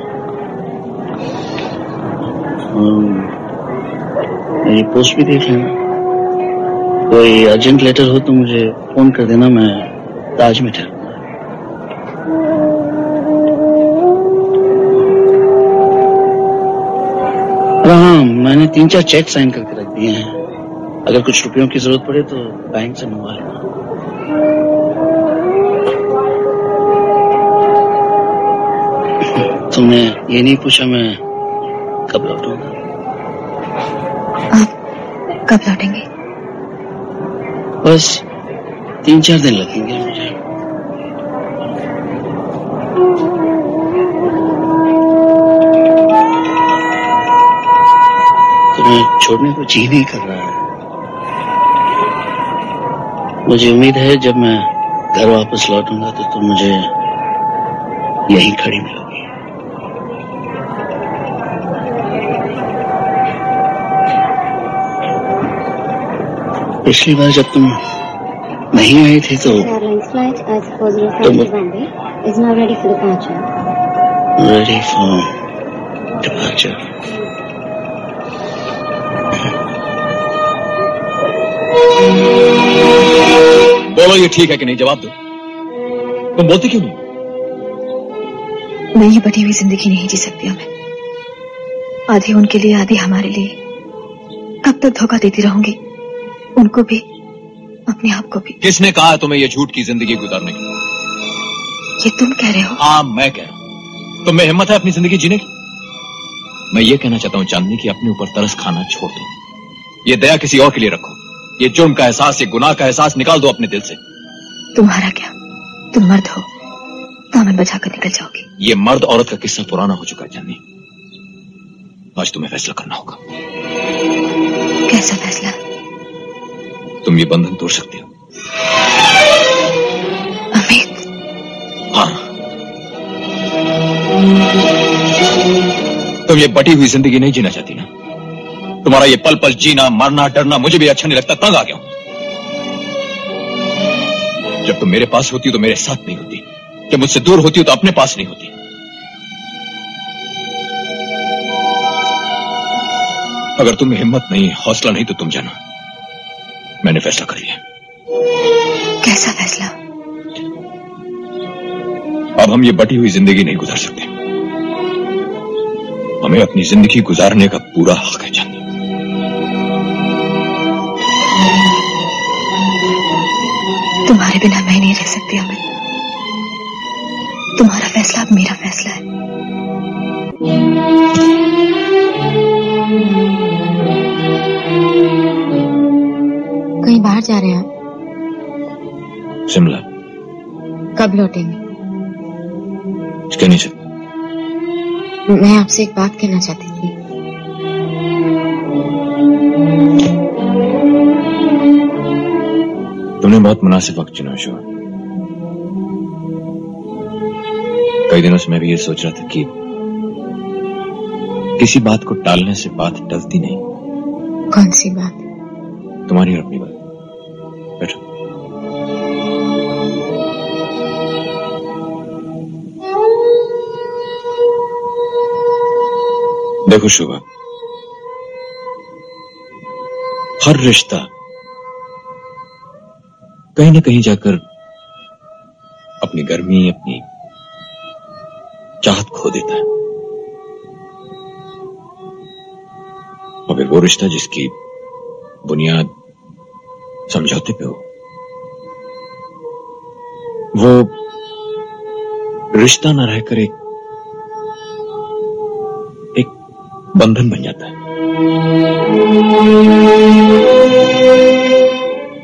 मेरी पोस्ट भी देख लेना। कोई अर्जेंट लेटर हो तो मुझे फ़ोन कर देना, मैं ताज में मैंने तीन चार चेक साइन करके रख दिए हैं। अगर कुछ रुपयों की ज़रूरत पड़े तो बैंक से मंगवा लेना। तुमने ये नहीं पूछा मैं कब लौटूँगा?
आप कब लौटेंगे?
बस तीन चार दिन लगेंगे मुझे। तुम्हें छोड़ने को जी नहीं कर रहा है। मुझे उम्मीद है जब मैं घर वापस लौटूँगा तो तुम मुझे यहीं खड़ी मिलोगी। पिछली बार जब तुम नहीं आई थी तो
Airlines flight as
बोलो ये ठीक है कि नहीं? जवाब दो। तुम बोलते क्यों नहीं?
मैं ये बटी हुई ज़िंदगी नहीं जी सकती हमें आधी उनके लिए आधी हमारे लिए।
कब तक धोखा देती रहूँगी। उनको भी अपने आप को भी।
किसने कहा है तुम्हें ये झूठ की ज़िंदगी गुजारने की?
ये तुम कह रहे हो?
हाँ मैं कह रहा हूँ। तुम्हें हिम्मत है अपनी ज़िंदगी जीने की? मैं ये कहना चाहता हूँ चांदनी की अपने ऊपर तरस खाना छोड़ दो। ये दया किसी और के लिए रखो। ये जुर्म का एहसास ये गुनाह का एहसास निकाल दो अपने दिल से।
तुम्हारा क्या? तुम मर्द हो। दामन बचा कर निकल जाओगे।
ये मर्द औरत का किस्सा पुराना हो चुका है चांदनी आज तुम्हें फैसला करना होगा।
कैसा फैसला?
तुम ये बंधन तोड़ सकती हो।
अमित
हाँ। तुम ये बटी हुई ज़िंदगी नहीं जीना चाहती ना? तुम्हारा ये पल पल जीना मरना डरना मुझे भी अच्छा नहीं लगता। तंग आ गया हूँ। जब तुम मेरे पास होती हो तो मेरे साथ नहीं होती। जब मुझसे दूर होती हो तो अपने पास नहीं होती। अगर तुम्हें हिम्मत नहीं हौसला नहीं तो तुम जाना। मैंने फैसला कर लिया।
कैसा फैसला?
अब हम ये बटी हुई ज़िंदगी नहीं गुजार सकते। हमें अपनी ज़िंदगी गुजारने का पूरा हक है जाननी
तुम्हारे बिना मैं नहीं रह सकती अमित तुम्हारा फैसला अब मेरा फैसला है।
कहीं बाहर जा रहे हैं आप?
शिमला।
कब लौटेंगे?
नहीं
मैं आपसे एक बात कहना चाहती थी।
तुमने बहुत मुनासिब वक्त चुना शोर कई दिनों से मैं भी ये सोच रहा था कि किसी बात को टालने से बात टलती नहीं
कौन सी बात
तुम्हारी और अपनी बात बैठो देखो शोभा हर रिश्ता कहीं ना कहीं जाकर अपनी गर्मी, अपनी चाहत खो देता है। मगर वो रिश्ता जिसकी बुनियाद समझौते पे हो, वो रिश्ता ना रहकर एक एक बंधन बन जाता है।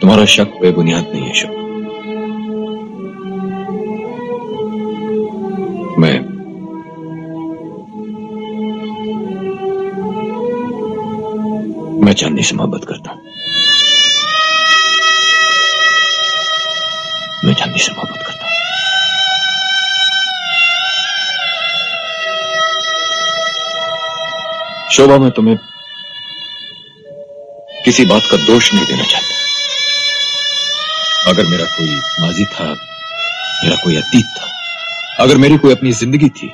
तुम्हारा शक बेबुनियाद नहीं है शक मैं मैं चांदनी से मोहब्बत करता हूँ। मैं चांदनी से मोहब्बत करता हूँ। शोभा, मैं तुम्हें किसी बात का दोष नहीं देना चाहता। अगर मेरा कोई माजी था, मेरा कोई अतीत था, अगर मेरी कोई अपनी ज़िंदगी थी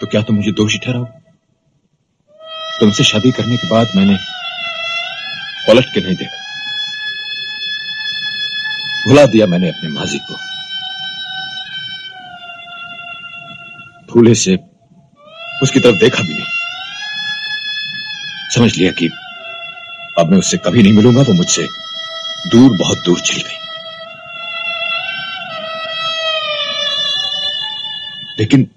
तो क्या तुम मुझे दोषी ठहराओ? तुमसे शादी करने के बाद मैंने पलट के नहीं देखा। भुला दिया मैंने अपने माजी को। भूले से उसकी तरफ़ देखा भी नहीं। समझ लिया कि अब मैं उससे कभी नहीं मिलूँगा वो मुझसे दूर, बहुत दूर चली गई। लेकिन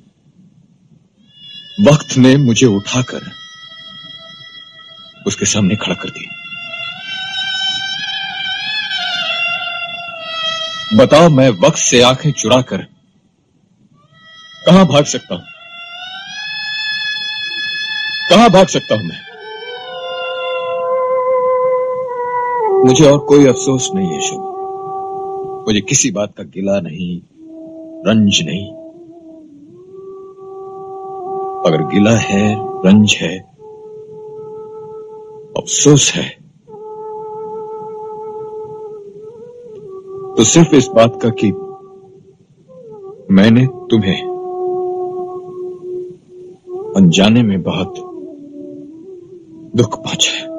वक्त ने मुझे उठाकर उसके सामने खड़ा कर दिया। बताओ, मैं वक्त से आँखें चुराकर कहाँ भाग सकता हूँ? कहाँ भाग सकता हूँ मैं? मुझे और कोई अफसोस नहीं है, शोभा। मुझे किसी बात का गिला नहीं, रंज नहीं। गिला है, रंज है, अफसोस है। तो सिर्फ़ इस बात का कि मैंने तुम्हें अनजाने में बहुत दुख पहुँचाया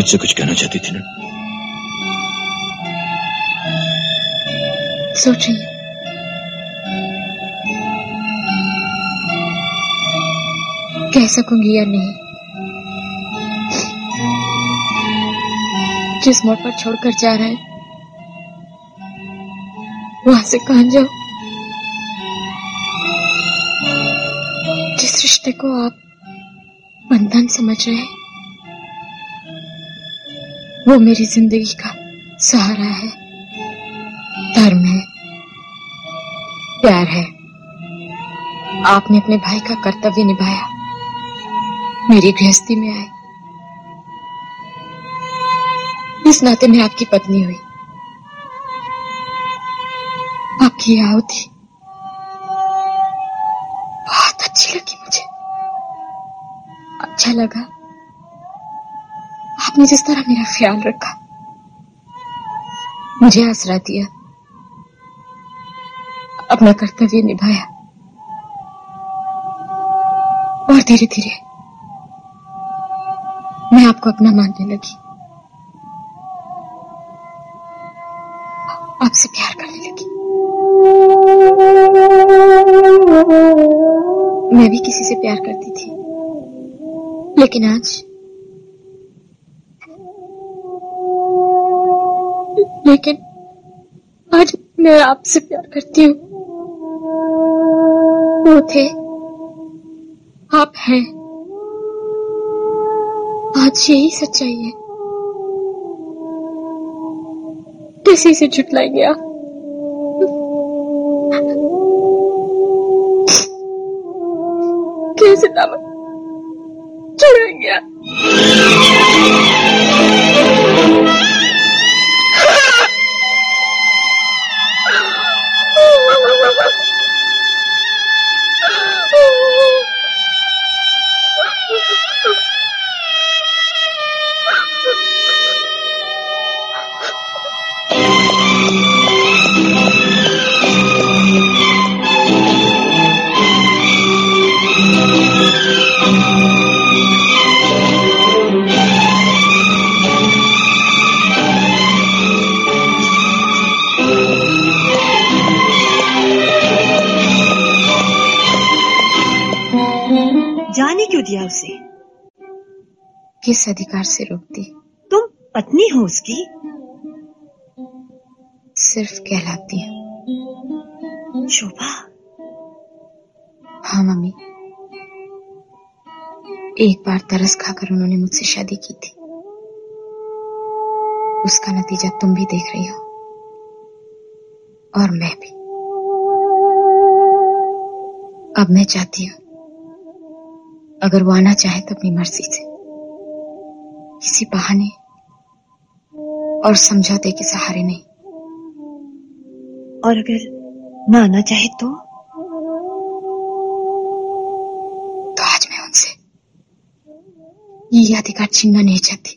मुझसे कुछ कहना चाहती थी ना?
सोच रही कह सकूँगी या नहीं? जिस मोड़ पर छोड़कर जा रहा है, वहाँ से कहा जाओ। जिस रिश्ते को आप बंधन समझ रहे हैं वो मेरी ज़िंदगी का सहारा है। धर्म है। प्यार है। आपने अपने भाई का कर्तव्य निभाया। मेरी गृहस्थी में आए। इस नाते में आपकी पत्नी हुई। आपकी आहुति बहुत अच्छी लगी मुझे। अच्छा लगा। आपने जिस तरह मेरा ख्याल रखा। मुझे आसरा दिया। अपना कर्तव्य निभाया। और धीरे धीरे मैं आपको अपना मानने लगी। आपसे प्यार करने लगी। मैं भी किसी से प्यार करती थी। लेकिन आज मैं आपसे प्यार करती हूँ। वो थे। आप हैं। आज यही सच्चाई है। किसी से झुटलाएँगे गया। कैसे दामन सिर्फ़ कहलाती है।
शोभा।
हाँ मम्मी। एक बार तरस खाकर उन्होंने मुझसे शादी की थी। उसका नतीजा तुम भी देख रही हो। और मैं भी। अब मैं चाहती हूँ, अगर वो आना चाहे तो अपनी मर्ज़ी से। किसी बहाने और समझौते के सहारे नहीं।
और अगर ना आना चाहे तो?
तो आज मैं उनसे ये अधिकार छीनना नहीं चाहती।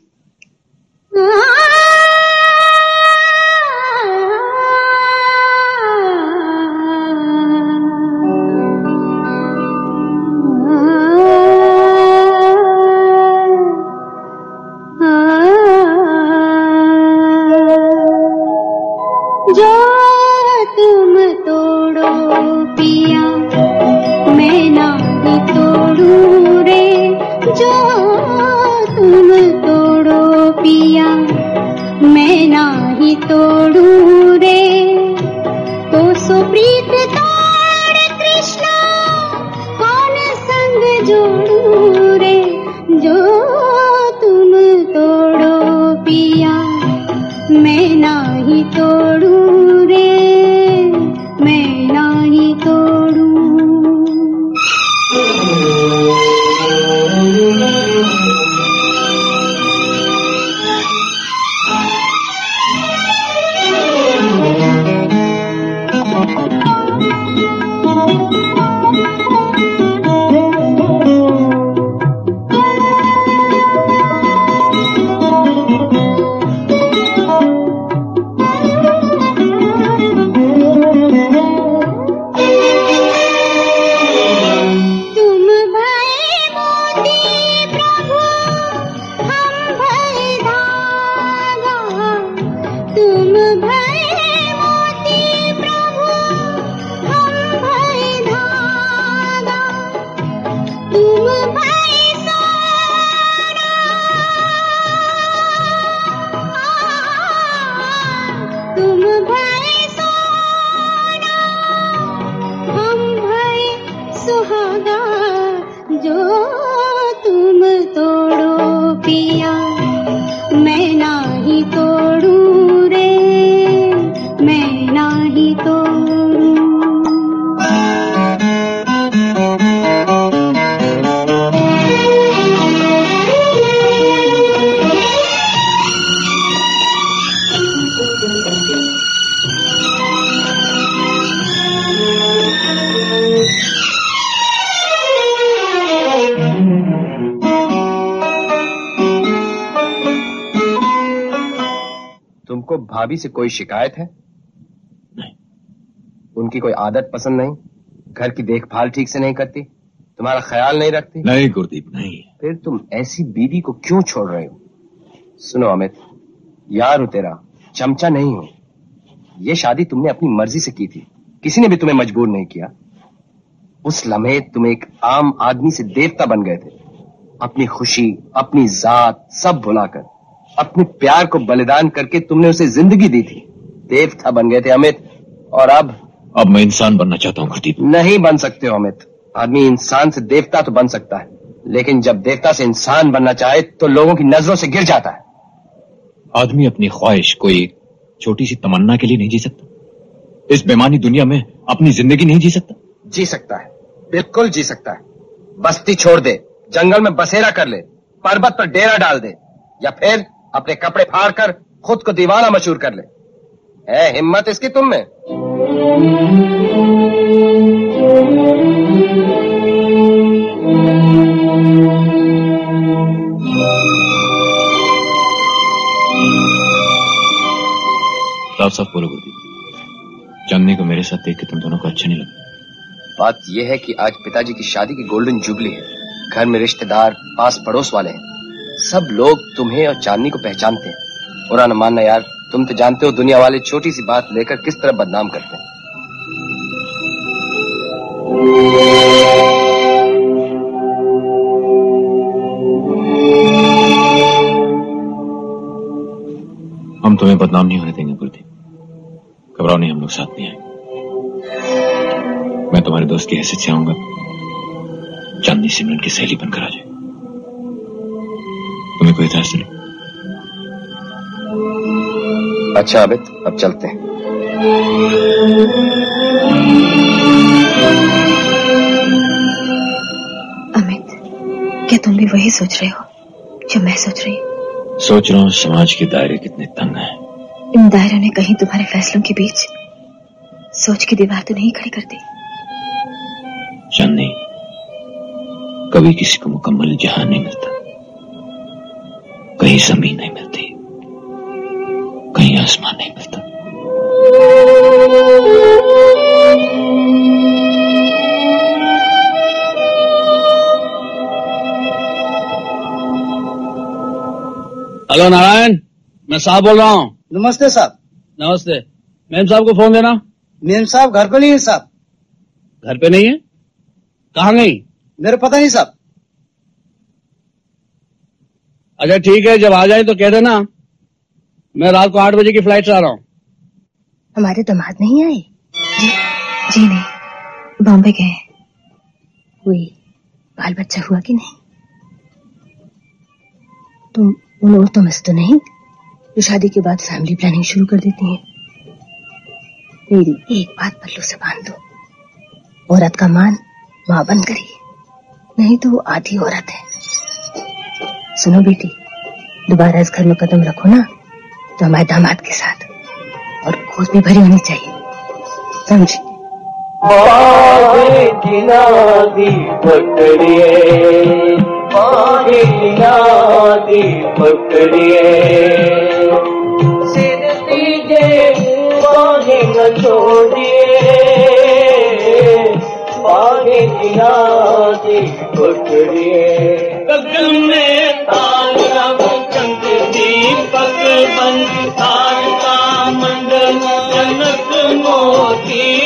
भाभी से कोई शिकायत है? नहीं। उनकी कोई आदत पसंद नहीं? घर की देखभाल ठीक से नहीं करती? तुम्हारा ख्याल नहीं रखती?
नहीं गुरदीप नहीं।
फिर तुम ऐसी बीवी को क्यों छोड़ रहे हो? सुनो अमित यार हूँ तेरा चमचा नहीं हूँ। यह शादी तुमने अपनी मर्ज़ी से की थी। किसी ने भी तुम्हें मजबूर नहीं किया। उस लम्हे तुम एक आम आदमी से देवता बन गए थे। अपनी खुशी अपनी जात सब भुलाकर। अपने प्यार को बलिदान करके तुमने उसे ज़िंदगी दी थी। देवता बन गए थे अमित और अब
अब मैं इंसान बनना चाहता हूँ गुरदीप
नहीं बन सकते हो अमित। आदमी इंसान से देवता तो बन सकता है लेकिन जब देवता से इंसान बनना चाहे तो लोगों की नज़रों से गिर जाता है।
आदमी अपनी ख्वाहिश कोई छोटी सी तमन्ना के लिए नहीं जी सकता। इस बेमानी दुनिया में अपनी ज़िंदगी नहीं जी सकता।
जी सकता है बिल्कुल जी सकता है। बस्ती छोड़ दे जंगल में बसेरा कर ले पर्वत पर डेरा डाल दे या फिर अपने कपड़े फाड़ कर खुद को दीवाना मशहूर कर ले। है हिम्मत इसकी तुम में।
साफ़ साफ़ बोलो गुरदीप चांदनी को मेरे साथ देख के तुम दोनों को अच्छा नहीं लगा
बात यह है कि आज पिताजी की शादी की गोल्डन जुबली है। घर में रिश्तेदार पास पड़ोस वाले हैं। सब लोग तुम्हें और चांदनी को पहचानते हैं। बुरा न मानना यार, तुम तो जानते हो दुनिया वाले छोटी सी बात लेकर किस तरह बदनाम करते हैं।
हम तुम्हें बदनाम नहीं होने देंगे गुरदीप घबराओ नहीं, हम लोग साथ नहीं आएँगे। मैं तुम्हारे दोस्त की हैसियत से आऊँगा। चांदनी सिमरन की सहेली बनकर आ जाए कोई इतराज तो नहीं
अच्छा अमित अब चलते हैं।
अमित क्या तुम भी वही सोच रहे हो जो मैं सोच रही हूँ?
सोच रहा हूँ समाज के दायरे कितने तंग हैं।
इन दायरों ने कहीं तुम्हारे फैसलों के बीच सोच की दीवार तो नहीं खड़ी कर दी।
चांदनी कभी किसी को मुकम्मल जहाँ नहीं मिलता। कहीं ज़मीन नहीं मिलती। कहीं आसमान नहीं मिलता।
हेलो नारायण मैं साहब बोल रहा हूँ।
नमस्ते साहब।
नमस्ते। मेम साहब को फ़ोन देना।
मेम साहब घर पे नहीं है साहब।
घर पे नहीं है? कहाँ गई?
मेरे पता नहीं साहब।
अच्छा ठीक है, जब आ जाए तो कह देना, मैं रात को आठ बजे की फ़्लाइट से आ रहा हूँ।
हमारे दामाद नहीं आए। जी जी नहीं। बॉम्बे गए। हुई बाल बच्चा हुआ कि नहीं? तुम, उन औरतों में से तो नहीं? जो शादी के बाद फैमिली प्लानिंग शुरू कर देती हैं। मेरी एक बात पल्लू से बाँध दो। औरत का मान माँ बन करी नहीं तो वो आधी औरत है। सुनो बेटी, दोबारा इस घर में कदम रखो ना तो हमारे दामाद के साथ, और खोज भी भरी होनी चाहिए, समझी?
बागे बागे किनारी पकड़िए गगन में तारा चंद दीपक बन तार मंडल जनक मोती।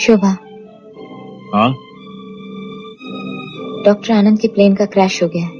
शोभा।
हाँ?
डॉक्टर आनंद के प्लेन का क्रैश हो गया। है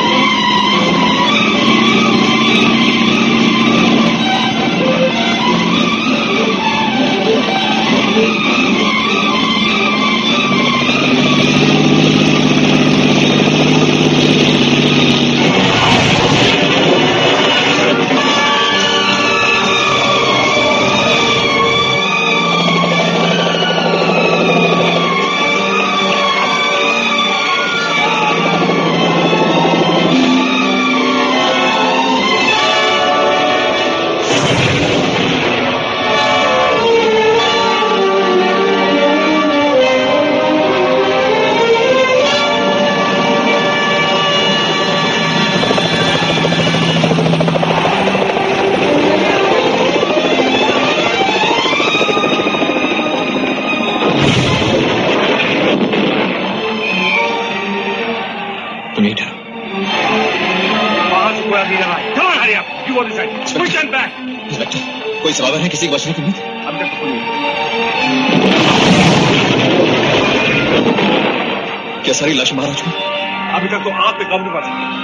तक तो आग पे काबू पा सके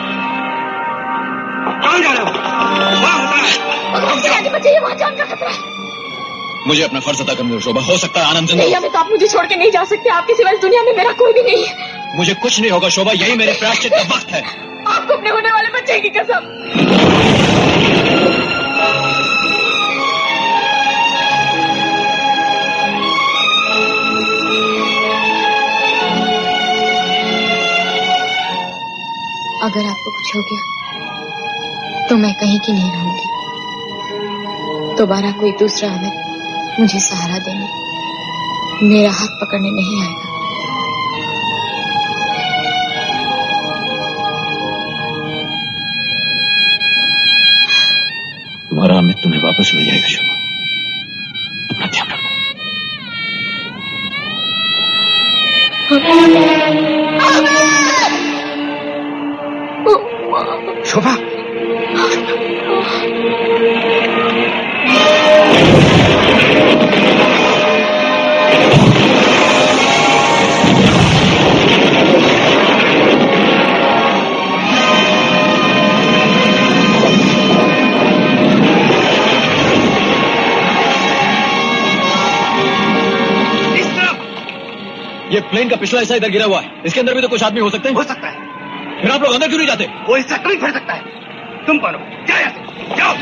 कहाँ जा रहे हो?
का
मुझे अपना फ़र्ज़ अदा करने शोभा हो सकता है आनंद
नहीं। अमित आप मुझे छोड़ के नहीं जा सकते। आपके सिवा इस दुनिया में मेरा कोई भी नहीं है।
मुझे कुछ नहीं होगा शोभा यही मेरे प्रायश्चित का वक्त है।
आपको अपने होने वाले बच्चे की कसम।
आपको कुछ हो गया तो मैं कहीं की नहीं रहूँगी। दोबारा कोई दूसरा अमित मुझे सहारा देने, मेरा हाथ पकड़ने नहीं आएगा।
तुम्हारा अमित तुम्हें वापस मिल जाएगा शोभा प्लेन का पिछला हिस्सा इधर गिरा हुआ है। इसके अंदर भी तो कुछ आदमी हो सकते हैं।
हो सकता है।
फिर आप लोग अंदर क्यों नहीं जाते?
वो हिस्सा कभी फिर सकता है। तुम पढ़ो जाओ जाओ।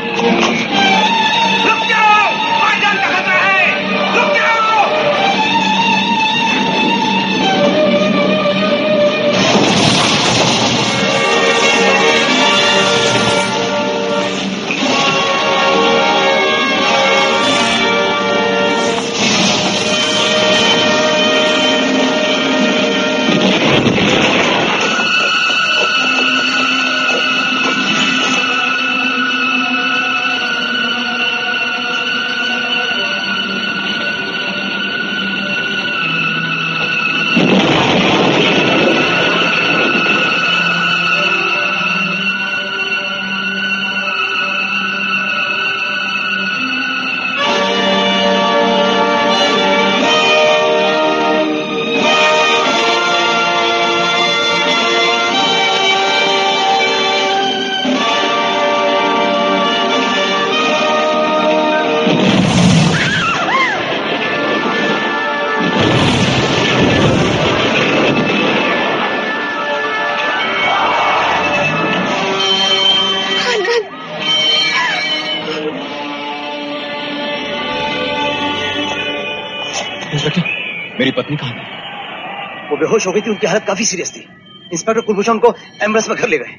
बेहोश हो गई थी, उनकी हालत काफ़ी सीरियस थी। इंस्पेक्टर कुलभूषण को एंबुलेंस में घर ले गए।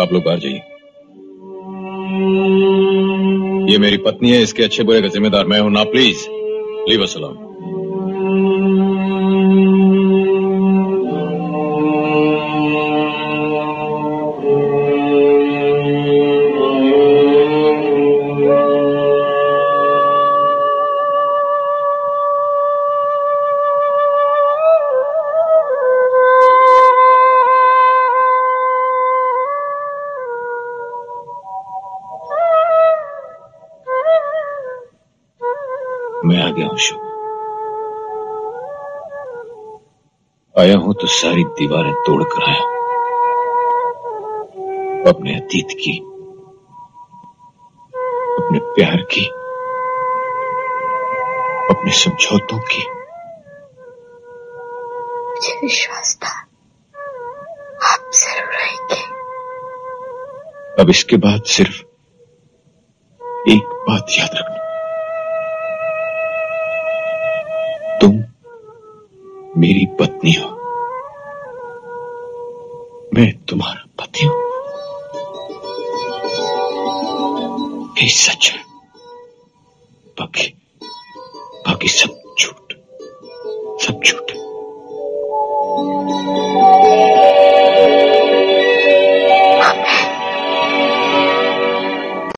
आप लोग बाहर जाइए। ये मेरी पत्नी है, इसके अच्छे बुरे का जिम्मेदार मैं हूँ। ना प्लीज़ लीव असलाम सारी दीवारें तोड़कर आया। अपने अतीत की अपने प्यार की अपने समझौतों की।
मुझे विश्वास था। आप ज़रूर आएँगे।
अब इसके बाद सिर्फ़ एक बात याद रखना। तुम मेरी पत्नी हो। मैं तुम्हारा पति हूँ सच है बाकी बाकी सब